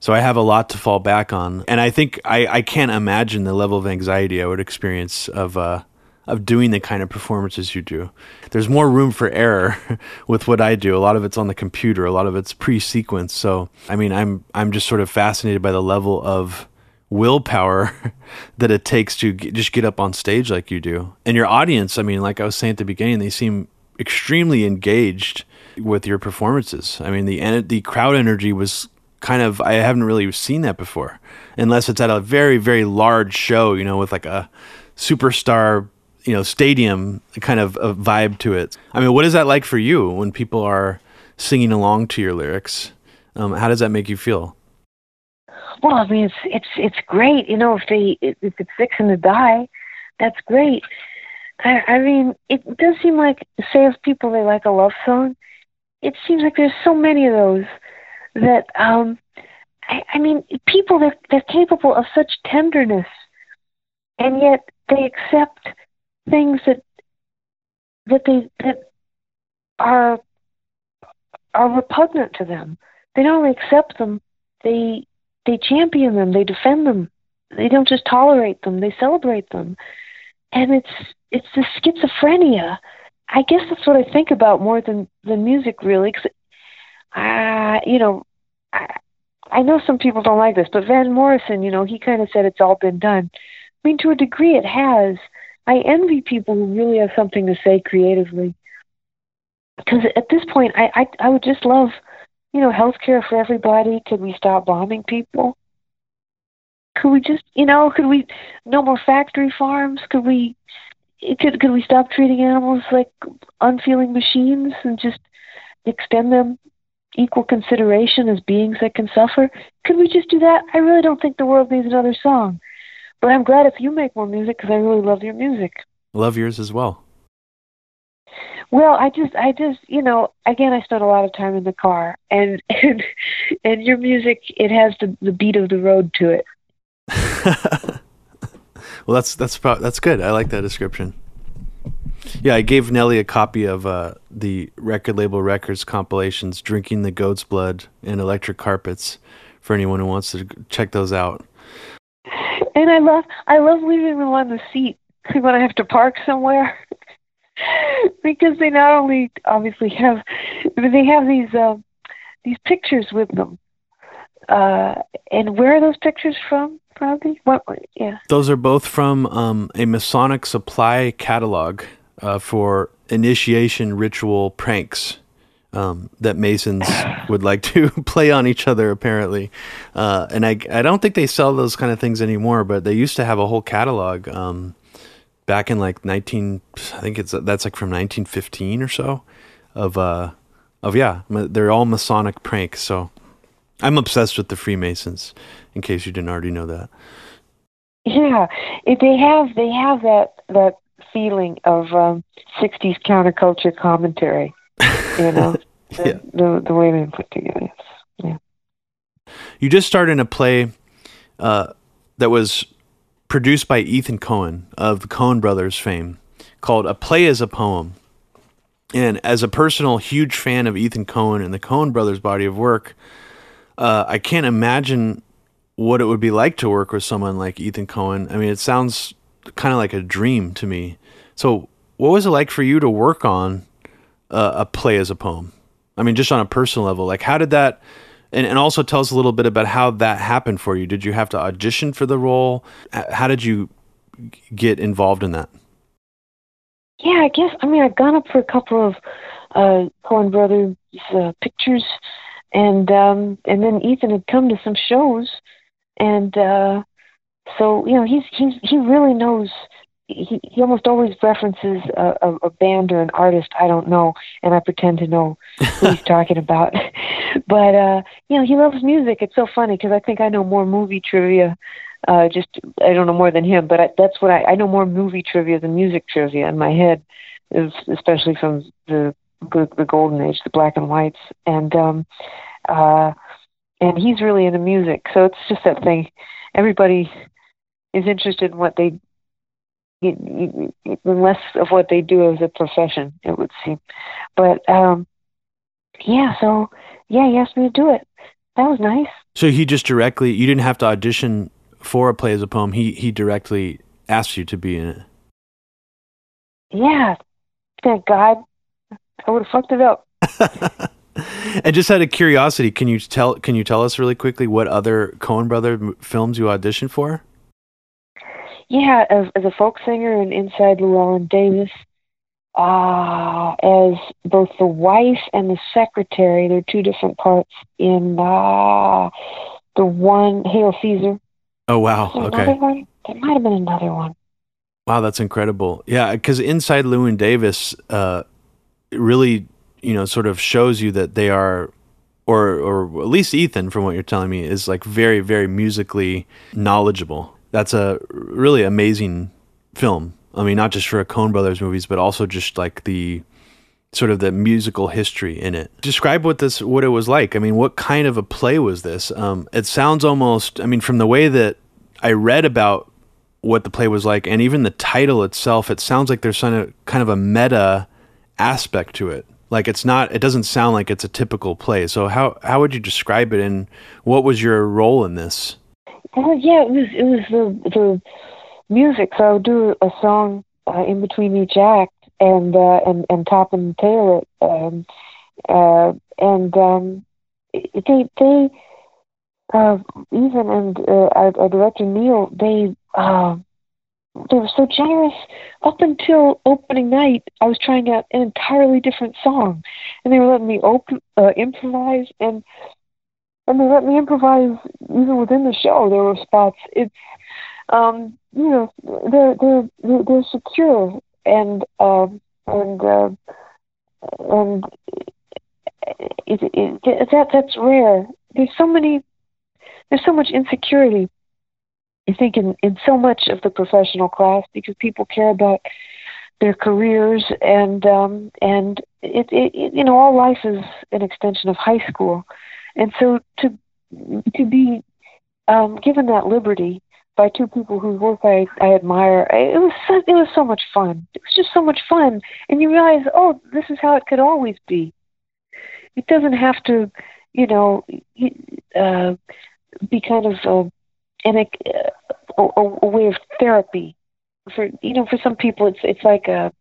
So I have a lot to fall back on. And I think I, I can't imagine the level of anxiety I would experience of uh, of doing the kind of performances you do. There's more room for error [laughs] with what I do. A lot of it's on the computer, a lot of it's pre-sequenced. So I mean I'm I'm just sort of fascinated by the level of willpower [laughs] that it takes to get, just get up on stage like you do. And your audience, I mean, like I was saying at the beginning, they seem extremely engaged with your performances. I mean, the the crowd energy was kind of I haven't really seen that before, unless it's at a very very large show, you know, with like a superstar, you know, stadium kind of a vibe to it. I mean, what is that like for you when people are singing along to your lyrics? Um, how does that make you feel? Well, I mean, it's it's it's great. You know, if they if it's fixing to die, that's great. I, I mean, it does seem like say if people they like a love song, it seems like there's so many of those that um I, I mean, people they're they're capable of such tenderness, and yet they accept things that that they that are are repugnant to them. They don't only accept them; they they champion them, they defend them. They don't just tolerate them; they celebrate them. And it's it's the schizophrenia. I guess that's what I think about more than than music, really. Cause, uh, you know, I, I know some people don't like this, but Van Morrison, you know, he kind of said it's all been done. I mean, to a degree, it has. I envy people who really have something to say creatively. Because at this point, I, I I would just love, you know, health care for everybody. Could we stop bombing people? Could we just, you know, could we no more factory farms? Could we could could we stop treating animals like unfeeling machines and just extend them equal consideration as beings that can suffer? Could we just do that? I really don't think the world needs another song. But I'm glad if you make more music because I really love your music. Love yours as well. Well, I just, I just, you know, again, I spent a lot of time in the car, and [laughs] and and your music, it has the the beat of the road to it. [laughs] well, that's that's that's good. I like that description. Yeah, I gave Nellie a copy of uh, the record label records compilations, "Drinking the Goat's Blood" and "Electric Carpets," for anyone who wants to check those out. And I love, I love leaving them on the seat [laughs] when I have to park somewhere, [laughs] because they not only obviously have, they have these uh, these pictures with them. Uh, and where are those pictures from? Probably. What? Yeah. Those are both from um, a Masonic supply catalog uh, for initiation ritual pranks um, that Masons would like to [laughs] play on each other, apparently. Uh, and I, I don't think they sell those kind of things anymore, but they used to have a whole catalog um, back in like 19, I think it's that's like from 1915 or so of, uh, of yeah, they're all Masonic pranks. So I'm obsessed with the Freemasons in case you didn't already know that. Yeah, they have they have that that feeling of um, '60s counterculture commentary. You know, [laughs] the, yeah. the, the way they put together. Yeah. You just started a play uh, that was produced by Ethan Coen of the Coen Brothers fame, called "A Play Is a Poem." And as a personal huge fan of Ethan Coen and the Coen Brothers body of work, uh, I can't imagine what it would be like to work with someone like Ethan Coen. I mean, it sounds kind of like a dream to me. So, what was it like for you to work on a Play Is a Poem? I mean, just on a personal level, like how did that? And, and also tell us a little bit about how that happened for you. Did you have to audition for the role? How did you get involved in that? Yeah, I guess. I mean, I've gone up for a couple of uh, Coen Brothers uh, pictures, and um, and then Ethan had come to some shows, and uh, so you know he's he's he really knows he he almost always references a, a, a band or an artist I don't know, and I pretend to know who he's [laughs] talking about. [laughs] but uh, you know he loves music. It's so funny because I think I know more movie trivia. Uh, just I don't know more than him, but I, that's what I I know more movie trivia than music trivia in my head, is especially from the the, the golden age, the black and whites, and um, uh, and he's really into music. So it's just that thing. Everybody is interested in what they less of what they do as a profession, it would seem. But um, yeah, so yeah, he asked me to do it. That was nice. So he just directly you didn't have to audition for a Play Is a Poem. He he directly asked you to be in it. Yeah, thank God. I would have fucked it up. [laughs] [laughs] and just out of curiosity, can you tell can you tell us really quickly what other Coen Brother films you auditioned for? Yeah, as, as a folk singer and Inside Llewyn Davis, uh, as both the wife and the secretary. They're two different parts in uh, the one Hail Caesar. Oh wow! Okay. One? There might have been another one. Wow, that's incredible. Yeah, because Inside Llewyn Davis uh, really you know sort of shows you that they are or or at least Ethan from what you're telling me is like very very musically knowledgeable. That's a really amazing film. I mean, not just for a Coen Brothers movies, but also just like the sort of the musical history in it. Describe what this what it was like. I mean, what kind of a play was this? Um, it sounds almost. I mean, from the way that I read about what the play was like, and even the title itself, it sounds like there's kind of kind of a meta aspect to it. Like it's not. It doesn't sound like it's a typical play. So how how would you describe it, and what was your role in this? Well, yeah, it was it was the the music. So I would do a song uh, in between each act, and uh, and and top and tail it. Um, uh, and um, they they uh, even and uh, our, our director Neil they uh, they were so generous. Up until opening night, I was trying out an entirely different song, and they were letting me open uh, improvise and and they let me improvise even within the show. There were spots. It's um, you know they're they're they're secure and um, and uh, and it, it, it, that that's rare. There's so many. There's so much insecurity. I think in in so much of the professional class because people care about their careers and um, and it, it, it you know all life is an extension of high school, and so to to be um, given that liberty by two people whose work I, I admire. It was so, it was so much fun. It was just so much fun, and you realize, oh, this is how it could always be. It doesn't have to, you know, uh, be kind of a, an, a, a, a way of therapy. For you know, for some people, it's it's like a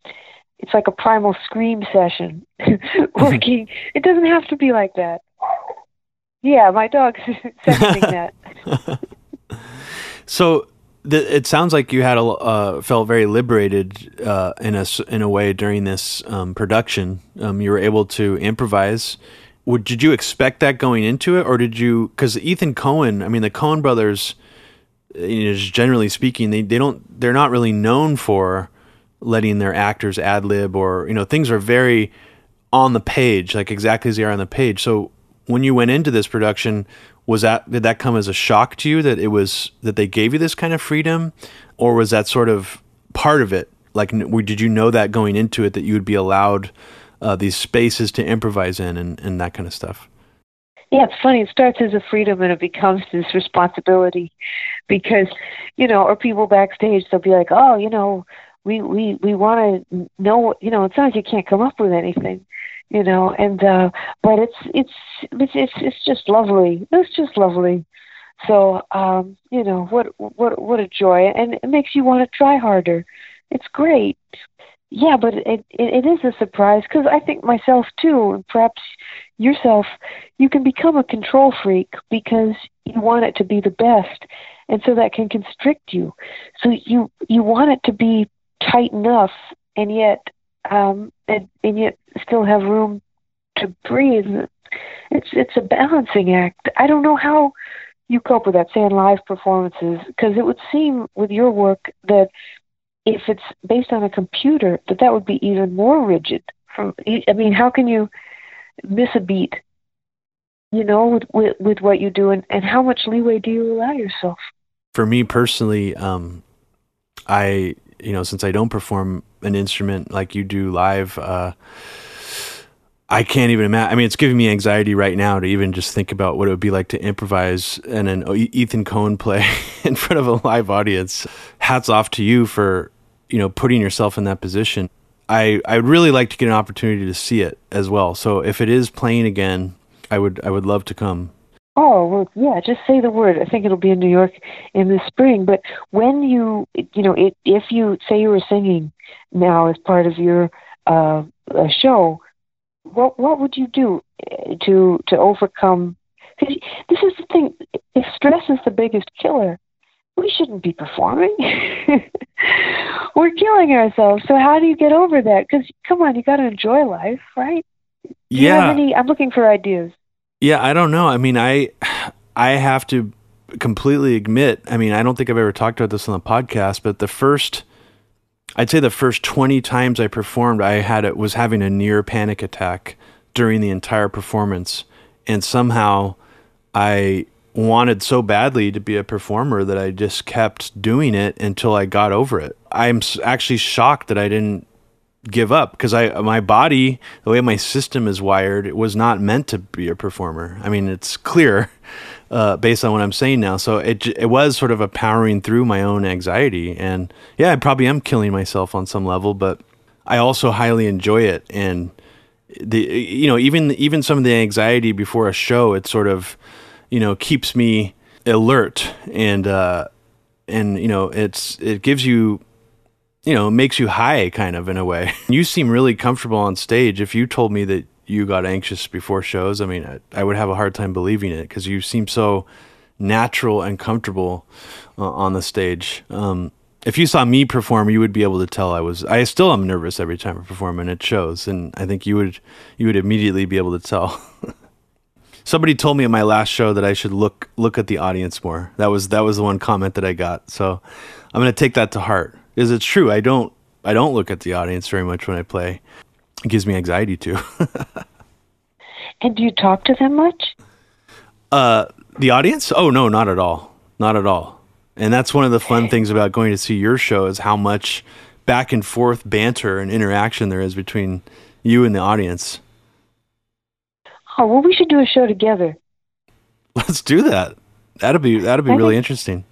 it's like a primal scream session [laughs] working. it doesn't have to be like that. Yeah, my dog's [laughs] sensing that. [laughs] So it sounds like you had a uh, felt very liberated uh, in a in a way during this um, production. Um, you were able to improvise. Would, did you expect that going into it, or did you? Because Ethan Coen, I mean, the Coen brothers, you know, generally speaking, they they don't they're not really known for letting their actors ad lib or you know things are very on the page, like exactly as they are on the page. So when you went into this production, was that did that come as a shock to you that it was that they gave you this kind of freedom? Or was that sort of part of it? Like did you know that going into it that you would be allowed uh, these spaces to improvise in and, and that kind of stuff? Yeah it's funny. It starts as a freedom and it becomes this responsibility because you know or people backstage they'll be like oh you know we we we want to know you know it's not like you can't come up with anything you know and uh but it's it's it's it's, just lovely. It's just lovely. So um you know what what what a joy. And it makes you want to try harder. It's great. Yeah but it it, it is a surprise because i think myself too and perhaps yourself you can become a control freak because you want it to be the best and so that can constrict you. So you you want it to be tight enough and yet um, and, and yet still have room to breathe. It's it's a balancing act. I don't know how you cope with that, say in live performances, because it would seem with your work that if it's based on a computer, that that would be even more rigid. From I mean, how can you miss a beat? You know, with with, with what you do, and, and how much leeway do you allow yourself? For me personally, um, I you know, since I don't perform an instrument like you do live, uh, I can't even imagine. I mean, it's giving me anxiety right now to even just think about what it would be like to improvise and an Ethan Coen play [laughs] in front of a live audience. Hats off to you for, you know, putting yourself in that position. I I would really like to get an opportunity to see it as well. So if it is playing again, I would I would love to come. Oh, well, yeah, just say the word. I think it'll be in New York in the spring. But when you, you know, it, if you say you were singing now as part of your uh, show, what what would you do eh, to to overcome? Cause this is the thing. If stress is the biggest killer, we shouldn't be performing. [laughs] We're killing ourselves. So how do you get over that? Because come on, you got to enjoy life, right? Do yeah. Any, I'm looking for ideas. Yeah, I don't know. I mean, I I have to completely admit. I mean, I don't think I've ever talked about this on the podcast, but the first I'd say the first 20 times I performed, I had it was having a near panic attack during the entire performance and somehow I wanted so badly to be a performer that I just kept doing it until I got over it. I'm actually shocked that I didn't give up because I my body, the way my system is wired, it was not meant to be a performer. I mean, it's clear [laughs] uh, based on what I'm saying now. So it it was sort of a powering through my own anxiety, and yeah, I probably am killing myself on some level, but I also highly enjoy it. And the you know even even some of the anxiety before a show, it sort of you know keeps me alert and uh, and you know it's it gives you you know makes you high kind of in a way. [laughs] You seem really comfortable on stage. If you told me that you got anxious before shows, I mean, I, I would have a hard time believing it because you seem so natural and comfortable uh, on the stage. Um, if you saw me perform, you would be able to tell I was. I still am nervous every time I perform, and it shows. And I think you would you would immediately be able to tell. [laughs] Somebody told me at my last show that I should look look at the audience more. That was that was the one comment that I got. So I'm going to take that to heart because it's true. I don't I don't look at the audience very much when I play. It gives me anxiety too. [laughs] and do you talk to them much? Uh, the audience? Oh no, not at all. Not at all. And that's one of the fun things about going to see your show is how much back and forth banter and interaction there is between you and the audience. Oh well, we should do a show together. [laughs] Let's do that. That'd be that'd be I really interesting.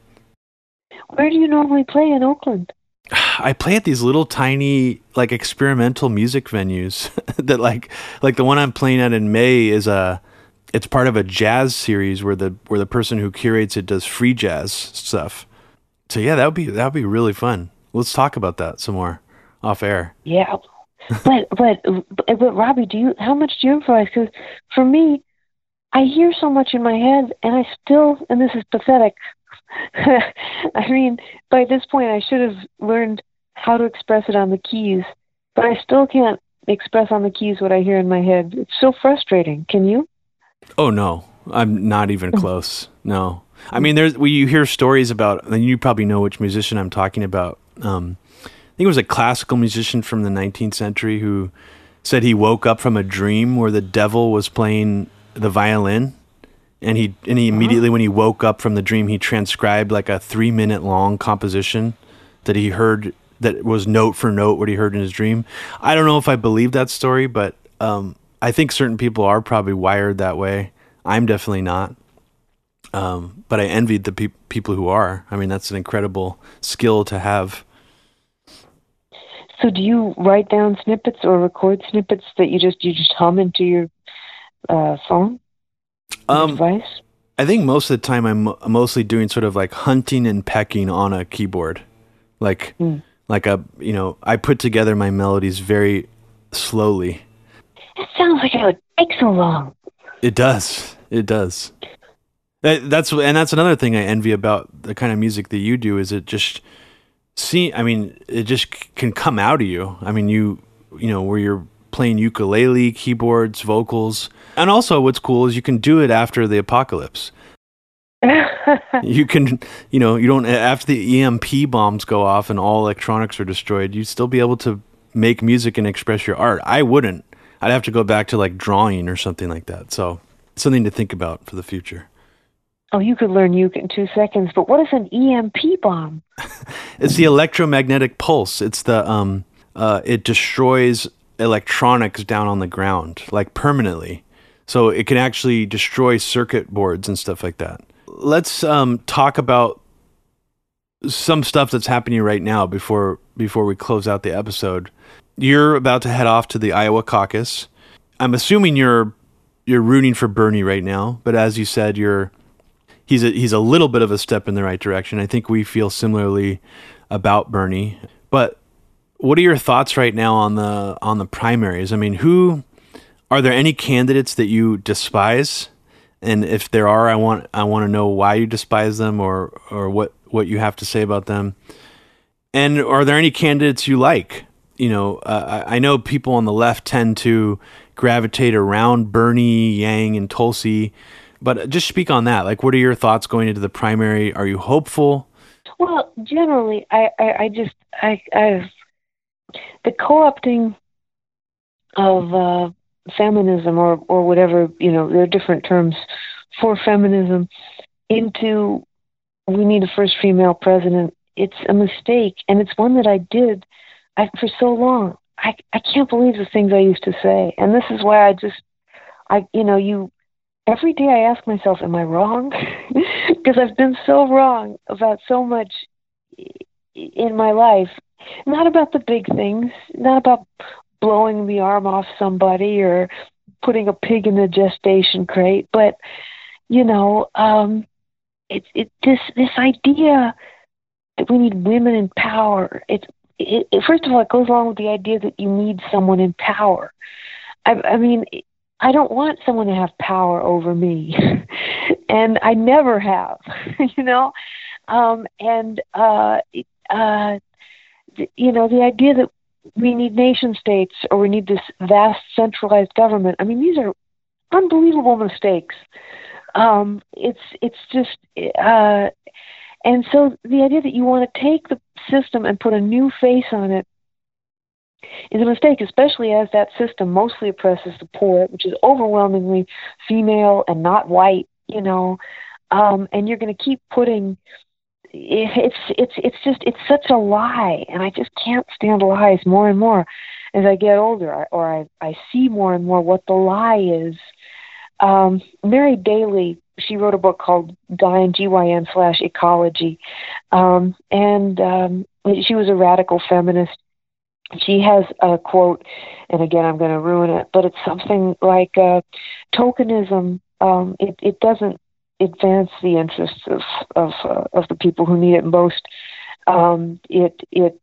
Where do you normally play in Oakland? I play at these little tiny like experimental music venues [laughs] that like like the one I'm playing at in May is a it's part of a jazz series where the where the person who curates it does free jazz stuff. So yeah, that would be that would be really fun. Let's talk about that some more off air. Yeah, but but but Robbie, do you how much do you improvise? Because for me, I hear so much in my head, and I still and this is pathetic. [laughs] I mean, by this point, I should have learned how to express it on the keys, but I still can't express on the keys what I hear in my head. It's so frustrating. Can you? Oh no, I'm not even hmm. close. No, I mean, there's we you hear stories about, and you probably know which musician I'm talking about. Um, I think it was a classical musician from the 19th century who said he woke up from a dream where the devil was playing the violin and he and he uh-huh. immediately when he woke up from the dream he transcribed like a three minute long composition that he heard that was note for note what he heard in his dream. I don't know if i believe that story but um, i think certain people are probably wired that way. I'm definitely not. Um, but i envied the pe- people who are. I mean that's an incredible skill to have. So do you write down snippets or record snippets that you just you just hum into your uh, phone um, advice? I think most of the time I'm mostly doing sort of like hunting and pecking on a keyboard, like mm. like a you know I put together my melodies very slowly. It sounds like it would take so long. It does. It does. That, that's and that's another thing I envy about the kind of music that you do is it just see I mean it just can come out of you. I mean you you know where you're playing ukulele, keyboards, vocals. And also, what's cool is you can do it after the apocalypse. [laughs] you can, you know, you don't, after the EMP bombs go off and all electronics are destroyed, you'd still be able to make music and express your art. I wouldn't. I'd have to go back to like drawing or something like that. So, something to think about for the future. Oh, you could learn uke in two seconds, but what is an EMP bomb? [laughs] it's the electromagnetic pulse. It's the um, uh, it destroys electronics down on the ground, like permanently. So it can actually destroy circuit boards and stuff like that. Let's um, talk about some stuff that's happening right now before before we close out the episode. You're about to head off to the Iowa caucus. I'm assuming you're you're rooting for Bernie right now, but as you said, you're he's a, he's a little bit of a step in the right direction. I think we feel similarly about Bernie. But what are your thoughts right now on the on the primaries? I mean, who are there any candidates that you despise? And if there are, I want I want to know why you despise them or or what what you have to say about them. And are there any candidates you like? You know, uh, I know people on the left tend to gravitate around Bernie, Yang, and Tulsi, but just speak on that. Like, what are your thoughts going into the primary? Are you hopeful? Well, generally, I, I, I just I, I've the co-opting of uh, feminism or or whatever you know there are different terms for feminism into we need a first female president it's a mistake and it's one that i did I, for so long I I can't believe the things I used to say, and this is why I just I you know you every day I ask myself, am I wrong? [laughs] Because I've been so wrong about so much in my life. Not about the big things, not about blowing the arm off somebody or putting a pig in the gestation crate, but you know, um, it, it this this idea that we need women in power. it's it, it first of all, it goes along with the idea that you need someone in power. I, I mean, I don't want someone to have power over me, [laughs] and I never have, [laughs] you know. Um, and uh, uh, you know, the idea that we need nation states or we need this vast centralized government. I mean, these are unbelievable mistakes. Um, it's it's just, uh, and so the idea that you want to take the system and put a new face on it is a mistake, especially as that system mostly oppresses the poor, which is overwhelmingly female and not white. You know, um, and you're going to keep putting it's it's it's just it's such a lie and i just can't stand lies more and more. As i get older or i i see more and more what the lie is. Um mary daly she wrote a book called gyn gyn slash ecology. Um and um she was a radical feminist. She has a quote and again i'm going to ruin it but it's something like uh tokenism um it it doesn't advance the interests of of uh, of the people who need it most. Um, it it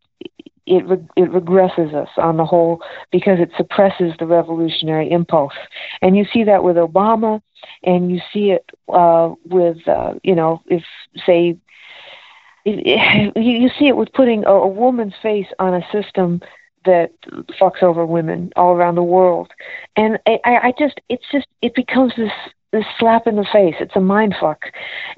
it re- it regresses us on the whole because it suppresses the revolutionary impulse, and you see that with Obama, and you see it uh, with uh, you know if say you see it with putting a, a woman's face on a system that fucks over women all around the world, and I, I just it's just it becomes this this slap in the face. It's a mind fuck.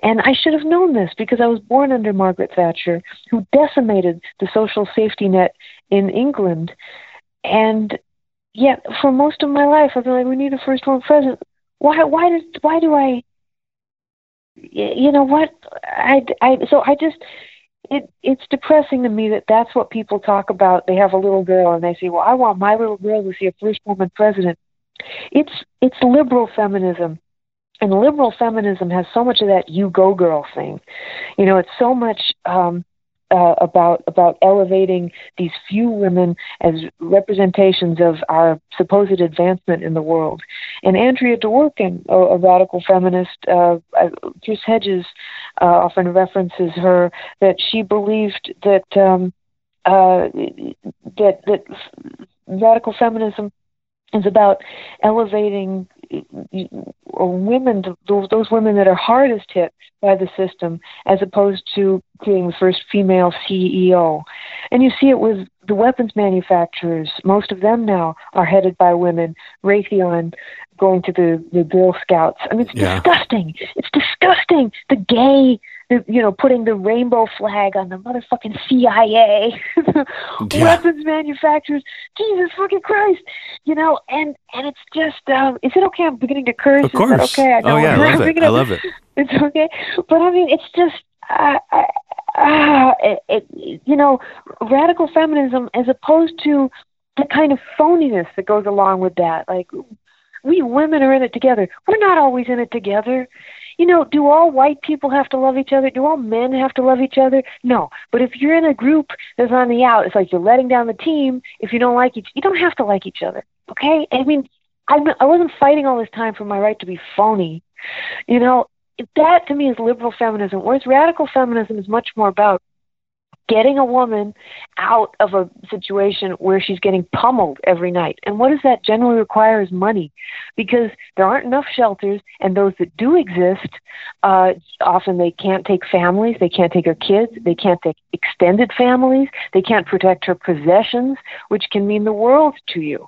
And I should have known this because I was born under Margaret Thatcher, who decimated the social safety net in England. And yet, for most of my life, I've been like, we need a first woman president. Why? Why did? Why do I? You know what? I, I so I just it it's depressing to me that that's what people talk about. They have a little girl and they say, "Well, I want my little girl to see a first woman president." It's it's liberal feminism and liberal feminism has so much of that you go girl thing you know it's so much um uh, about about elevating these few women as representations of our supposed advancement in the world. And Andrea Dworkin, a, a radical feminist, uh, Chris Hedges uh, often references her that she believed that um, uh, that that radical feminism is about elevating women, those, those women that are hardest hit by the system, as opposed to being the first female CEO. And you see it with the weapons manufacturers. Most of them now are headed by women. Raytheon going to the, the Girl Scouts. I mean, it's yeah. disgusting. It's disgusting. The gay the, you know, putting the rainbow flag on the motherfucking CIA, [laughs] yeah. weapons manufacturers. Jesus fucking Christ, you know, and and it's just, um, is it okay? I'm beginning to curse. Of course. okay? I know. Oh yeah, I love it. I love it. [laughs] It's okay, but I mean, it's just. Uh, I, uh, it, it, you know, radical feminism as opposed to the kind of phoniness that goes along with that. Like, we women are in it together. We're not always in it together you know, do all white people have to love each other? Do all men have to love each other? No. But if you're in a group that's on the out, it's like you're letting down the team if you don't like each you don't have to like each other. Okay? I mean, I I wasn't fighting all this time for my right to be phony. You know, that to me is liberal feminism, whereas radical feminism is much more about getting a woman out of a situation where she's getting pummeled every night. And what does that generally require is money because there aren't enough shelters, and those that do exist, uh, often they can't take families, they can't take her kids, they can't take extended families, they can't protect her possessions, which can mean the world to you.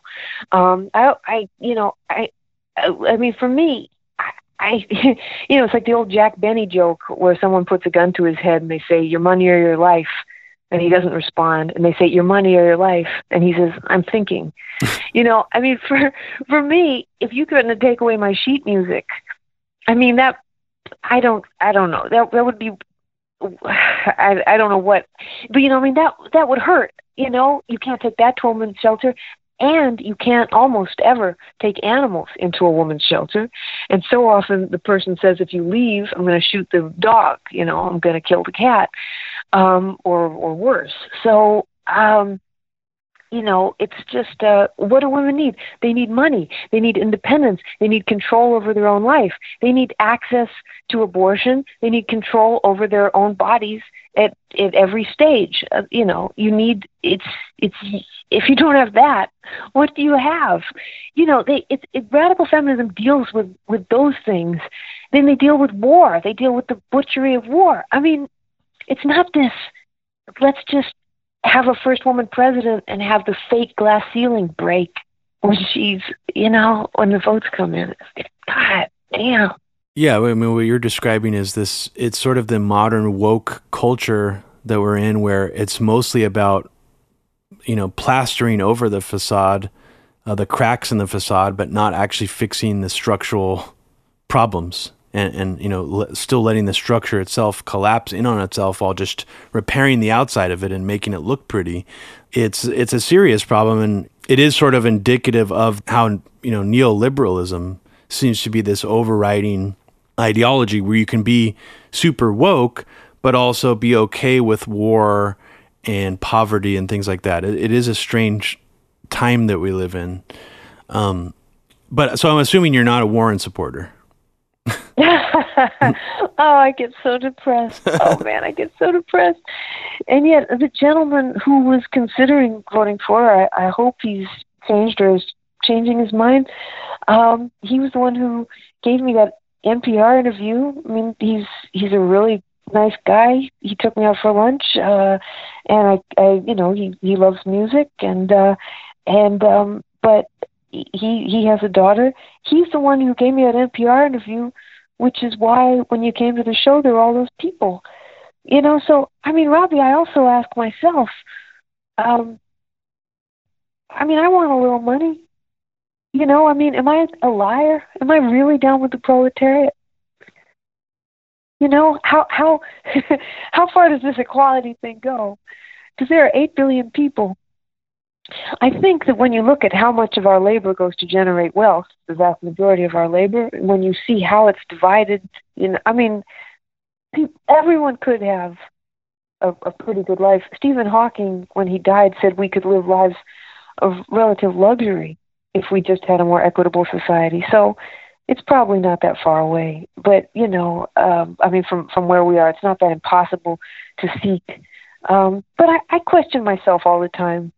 Um, I, I, you know, I, I mean, for me, I, [laughs] you know, it's like the old Jack Benny joke where someone puts a gun to his head and they say, "Your money or your life," and he doesn't respond, and they say, "Your money or your life," and he says, "I'm thinking." [laughs] you know, I mean, for for me, if you couldn't take away my sheet music, I mean that I don't I don't know that that would be [sighs] I I don't know what, but you know, I mean that that would hurt. You know, you can't take that to a woman's shelter. And you can't almost ever take animals into a woman's shelter. And so often the person says, if you leave, I'm going to shoot the dog, you know, I'm going to kill the cat, um, or, or worse. So, um, you know, it's just uh, what do women need? They need money. They need independence. They need control over their own life. They need access to abortion. They need control over their own bodies at at every stage. Uh, you know, you need it's it's if you don't have that, what do you have? You know, they it's it, radical feminism deals with with those things. Then they deal with war. They deal with the butchery of war. I mean, it's not this. Let's just have a first woman president and have the fake glass ceiling break when she's, you know, when the votes come in. God damn. Yeah, I mean, what you're describing is this. It's sort of the modern woke culture that we're in, where it's mostly about, you know, plastering over the facade, uh, the cracks in the facade, but not actually fixing the structural problems and, and you know still letting the structure itself collapse in on itself while just repairing the outside of it and making it look pretty it's it's a serious problem and it is sort of indicative of how you know neoliberalism seems to be this overriding ideology where you can be super woke but also be okay with war and poverty and things like that it, it is a strange time that we live in um, but so i'm assuming you're not a warren supporter [laughs] oh, I get so depressed. Oh [laughs] man, I get so depressed. And yet, the gentleman who was considering voting for her, I, I hope he's changed or is changing his mind. Um, he was the one who gave me that NPR interview. I mean, he's he's a really nice guy. He took me out for lunch, uh, and I, I, you know, he he loves music, and uh, and um, but he he has a daughter. He's the one who gave me that NPR interview which is why when you came to the show, there were all those people. You know, so I mean, Robbie, I also ask myself, um, I mean, I want a little money. You know, I mean, am I a liar? Am I really down with the proletariat? You know, how how [laughs] how far does this equality thing go? Because there are eight billion people I think that when you look at how much of our labor goes to generate wealth, the vast majority of our labor, when you see how it's divided, you know, I mean, everyone could have a, a pretty good life. Stephen Hawking, when he died, said we could live lives of relative luxury if we just had a more equitable society. So it's probably not that far away. But you know, um, I mean, from from where we are, it's not that impossible to seek. Um, but I, I question myself all the time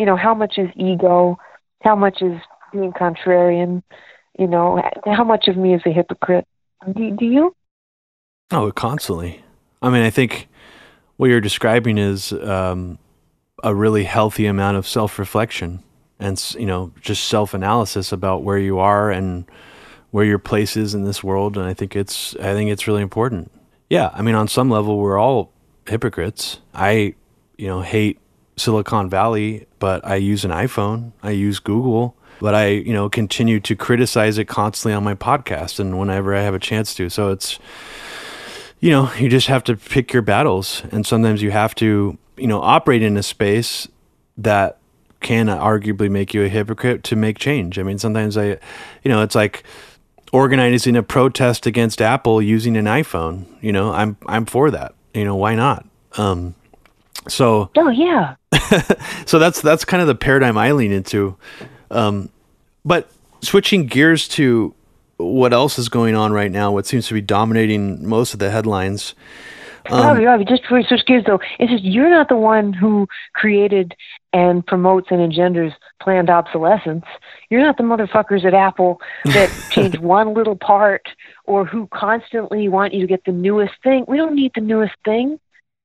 you know, how much is ego? How much is being contrarian? You know, how much of me is a hypocrite? Do, do you? Oh, constantly. I mean, I think what you're describing is um, a really healthy amount of self reflection and, you know, just self analysis about where you are and where your place is in this world. And I think it's, I think it's really important. Yeah. I mean, on some level, we're all hypocrites. I, you know, hate Silicon Valley, but I use an iPhone. I use Google, but I, you know, continue to criticize it constantly on my podcast and whenever I have a chance to. So it's, you know, you just have to pick your battles. And sometimes you have to, you know, operate in a space that can arguably make you a hypocrite to make change. I mean, sometimes I, you know, it's like, organizing a protest against Apple using an iPhone. You know, I'm I'm for that. You know, why not? Um, so oh yeah. [laughs] so that's that's kind of the paradigm I lean into. Um, but switching gears to what else is going on right now, what seems to be dominating most of the headlines. Um, Robbie, Robbie, just before we switch gears though, it's just you're not the one who created and promotes and engenders planned obsolescence. You're not the motherfuckers at Apple that [laughs] change one little part or who constantly want you to get the newest thing. We don't need the newest thing.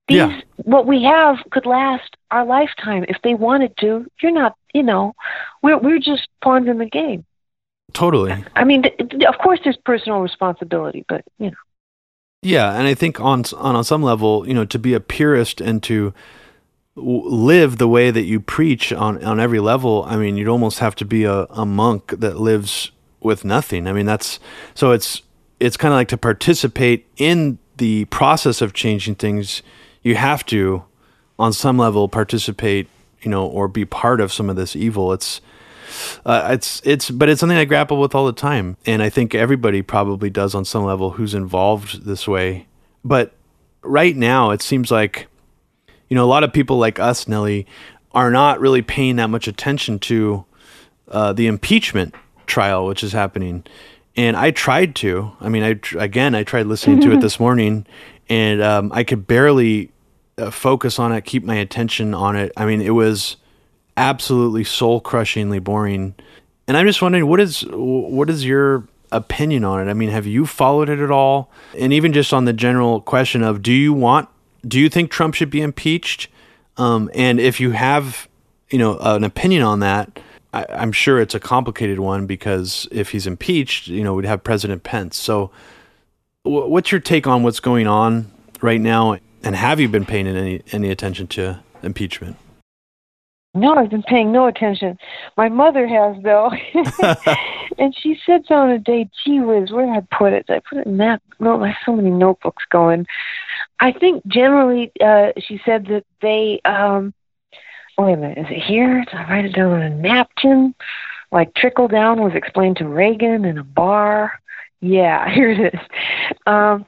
These yeah. what we have could last our lifetime if they wanted to. You're not, you know, we're we're just pawns in the game. Totally. I mean, of course, there's personal responsibility, but you know. Yeah, and I think on on some level, you know, to be a purist and to live the way that you preach on on every level, I mean, you'd almost have to be a, a monk that lives with nothing. I mean, that's so it's it's kind of like to participate in the process of changing things you have to, on some level, participate you know, or be part of some of this evil. It's uh, it's it's but it's something I grapple with all the time, and I think everybody probably does on some level who's involved this way. But right now, it seems like you know a lot of people like us, Nellie, are not really paying that much attention to uh, the impeachment trial, which is happening. And I tried to. I mean, I again, I tried listening to it this morning, and um, I could barely uh, focus on it, keep my attention on it. I mean, it was absolutely soul crushingly boring. And I'm just wondering, what is what is your opinion on it? I mean, have you followed it at all? And even just on the general question of, do you want, do you think Trump should be impeached? Um, and if you have, you know, an opinion on that, I, I'm sure it's a complicated one because if he's impeached, you know, we'd have President Pence. So, w- what's your take on what's going on right now? And have you been paying any any attention to impeachment? No, I've been paying no attention. My mother has though, [laughs] [laughs] and she said so on a day. Gee whiz, where did I put it? I put it in that. No, I have so many notebooks going. I think generally, uh, she said that they. um Wait a minute, is it here? Did I write it down on a napkin? Like trickle down was explained to Reagan in a bar. Yeah, [laughs] here it is. Um,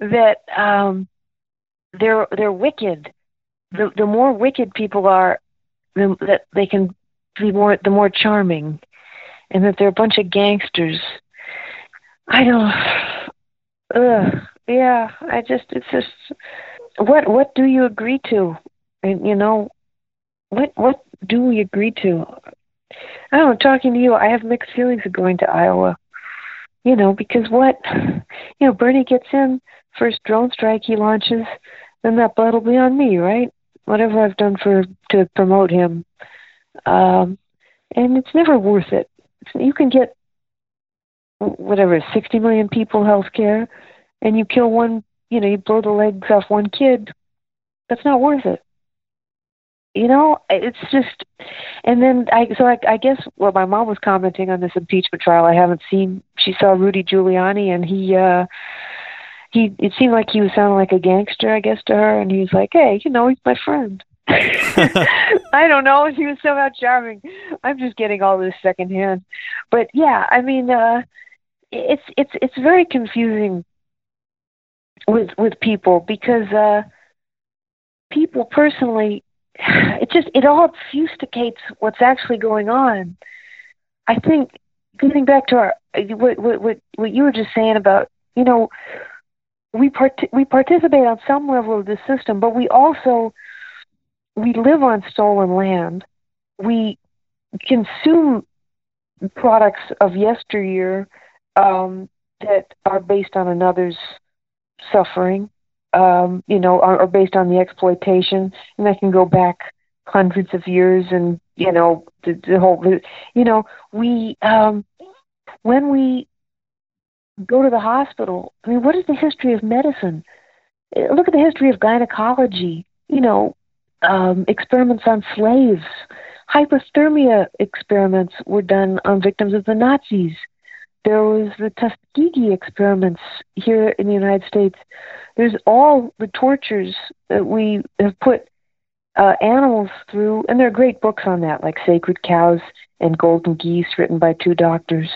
that um, they're they're wicked. The the more wicked people are, the, that they can be more the more charming, and that they're a bunch of gangsters. I don't. [sighs] Ugh. Yeah. I just. It's just. What What do you agree to? And you know, what What do we agree to? I don't know. Talking to you, I have mixed feelings of going to Iowa. You know, because what, you know, Bernie gets in first drone strike he launches, then that blood will be on me, right? whatever I've done for to promote him. Um, and it's never worth it. You can get whatever 60 million people health care, and you kill one. You know, you blow the legs off one kid. That's not worth it. You know, it's just, and then I so I, I guess well, my mom was commenting on this impeachment trial. I haven't seen. She saw Rudy Giuliani, and he. uh he it seemed like he was sounding like a gangster, I guess, to her, and he was like, "Hey, you know, he's my friend." [laughs] [laughs] I don't know. He was somehow charming. I'm just getting all this secondhand, but yeah, I mean, uh, it's it's it's very confusing with with people because uh, people personally, [sighs] it just it all obfuscates what's actually going on. I think getting back to our what what what you were just saying about you know we part- we participate on some level of the system, but we also we live on stolen land. We consume products of yesteryear um, that are based on another's suffering, um, you know, are, are based on the exploitation, and that can go back hundreds of years. And you know, the, the whole, you know, we um, when we go to the hospital. I mean, what is the history of medicine? Uh, look at the history of gynecology. You know, um, experiments on slaves, hypothermia experiments were done on victims of the Nazis. There was the Tuskegee experiments here in the United States. There's all the tortures that we have put uh, animals through, and there are great books on that, like Sacred Cows and Golden Geese, written by two doctors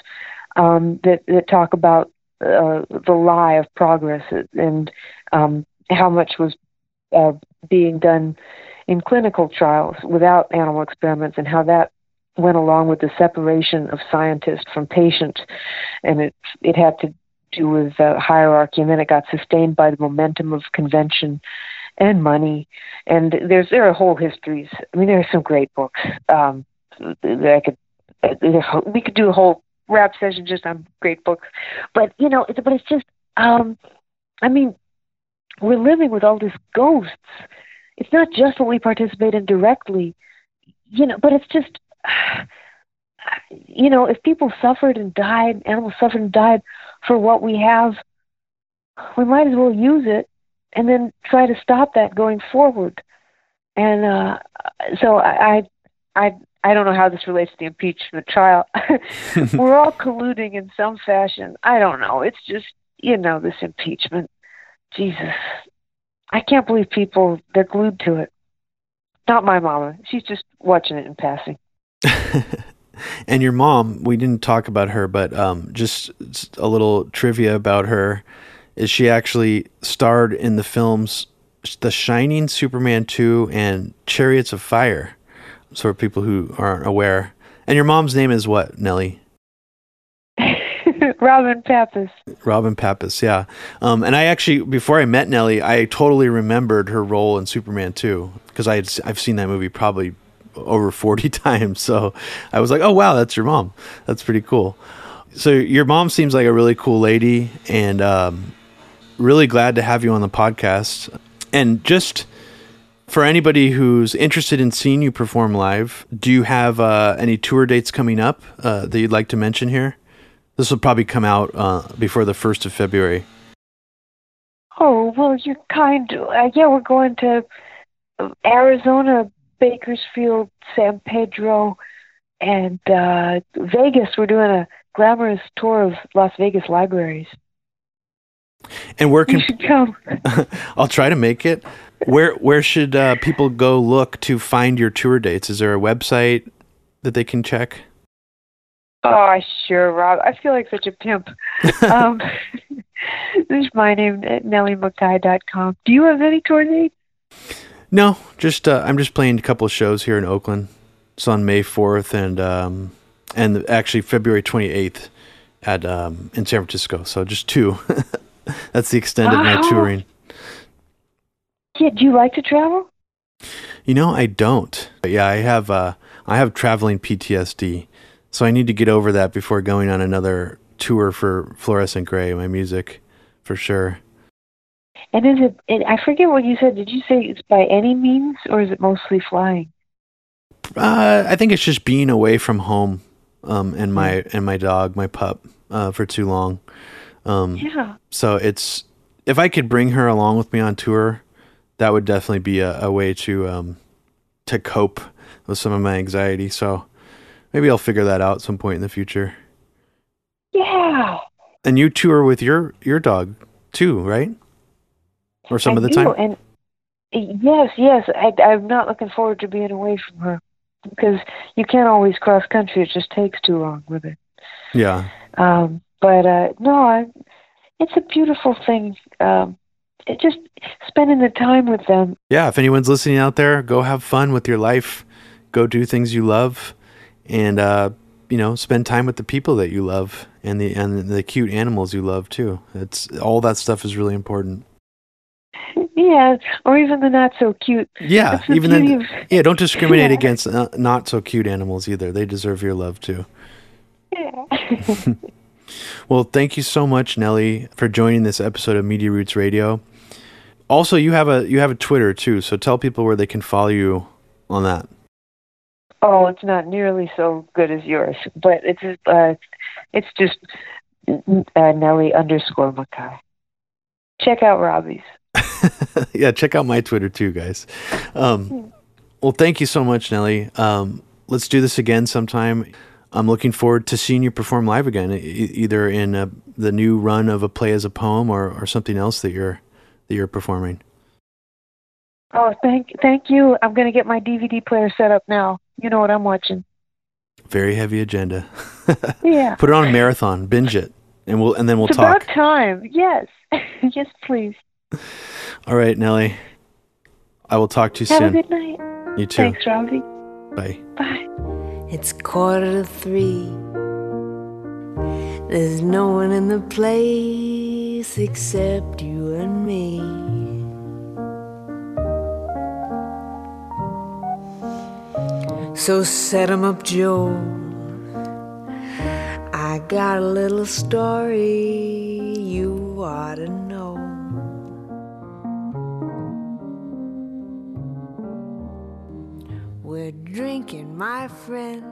um, that that talk about uh, the lie of progress and um, how much was uh, being done in clinical trials without animal experiments, and how that went along with the separation of scientist from patient, and it it had to do with uh, hierarchy, and then it got sustained by the momentum of convention and money. And there's there are whole histories. I mean, there are some great books um, that I could. Uh, we could do a whole rap session just on great books. But you know, it's, but it's just, um, I mean, we're living with all these ghosts. It's not just what we participate in directly, you know, but it's just, you know, if people suffered and died, animals suffered and died for what we have, we might as well use it and then try to stop that going forward. And uh, so I, I, I don't know how this relates to the impeachment trial. [laughs] We're all colluding in some fashion. I don't know. It's just, you know, this impeachment. Jesus. I can't believe people, they're glued to it. Not my mama. She's just watching it in passing. [laughs] and your mom, we didn't talk about her, but um, just a little trivia about her is she actually starred in the films The Shining, Superman 2, and Chariots of Fire. So for people who aren't aware. And your mom's name is what, Nellie? [laughs] Robin Pappas. Robin Pappas, yeah. Um, and I actually, before I met Nellie, I totally remembered her role in Superman 2 because I had I've seen that movie probably over 40 [laughs] times. So I was like, oh, wow, that's your mom. That's pretty cool. So your mom seems like a really cool lady and um, really glad to have you on the podcast. And just for anybody who's interested in seeing you perform live, do you have uh, any tour dates coming up uh, that you'd like to mention here? This will probably come out uh, before the 1st of February. Oh, well, you're kind. Uh, yeah, we're going to Arizona, Bakersfield, San Pedro, and uh, Vegas. We're doing a glamorous tour of Las Vegas libraries. And where can you should come? [laughs] I'll try to make it. Where where should uh, people go look to find your tour dates? Is there a website that they can check? Oh, sure, Rob. I feel like such a pimp. [laughs] um, [laughs] this is my name, NellieMcKay.com. Do you have any tour dates? No, just uh, I'm just playing a couple of shows here in Oakland. It's on May 4th and um, and actually February 28th at um, in San Francisco. So just two. [laughs] That's the extent of my touring. Yeah, do you like to travel? You know, I don't. But yeah, I have uh, I have traveling PTSD. So I need to get over that before going on another tour for Fluorescent Grey, my music, for sure. And is it, it, I forget what you said. Did you say it's by any means or is it mostly flying? Uh, I think it's just being away from home um, and my and my dog, my pup, uh, for too long. Um, yeah. So it's if I could bring her along with me on tour, that would definitely be a, a way to um, to cope with some of my anxiety. So maybe I'll figure that out at some point in the future. Yeah. And you tour with your your dog too, right? Or some I of the do, time. And yes, yes. I, I'm not looking forward to being away from her because you can't always cross country. It just takes too long with it. Yeah. Um, but uh, no, I, it's a beautiful thing. Um, it just spending the time with them. Yeah. If anyone's listening out there, go have fun with your life. Go do things you love, and uh, you know, spend time with the people that you love and the and the cute animals you love too. It's all that stuff is really important. Yeah, or even the not so cute. Yeah, the even then. of, yeah, don't discriminate [laughs] yeah. against uh, not so cute animals either. They deserve your love too. Yeah. [laughs] Well, thank you so much, Nellie, for joining this episode of Media Roots Radio. Also, you have a you have a Twitter too, so tell people where they can follow you on that. oh, it's not nearly so good as yours, but it's uh, it's just uh, Nellie underscore McKay. Check out Robbie's. [laughs] yeah, check out my Twitter too, guys. Um, well, thank you so much, Nellie. Um, let's do this again sometime. I'm looking forward to seeing you perform live again, e- either in uh the new run of A Play Is a Poem or, or something else that you're that you're performing. Oh, thank thank you. I'm gonna get my DVD player set up now. You know what I'm watching. Very heavy agenda. [laughs] Yeah. Put it on a marathon, binge it, and we'll and then we'll it's talk. about time. Yes. [laughs] yes, please. [laughs] All right, Nellie. I will talk to you Have soon. a good night. You too. Thanks, Robbie. Bye. Bye. It's quarter to three. There's no one in the place except you and me. So set 'em up, Joe. I got a little story you ought to know. We're drinking, my friend,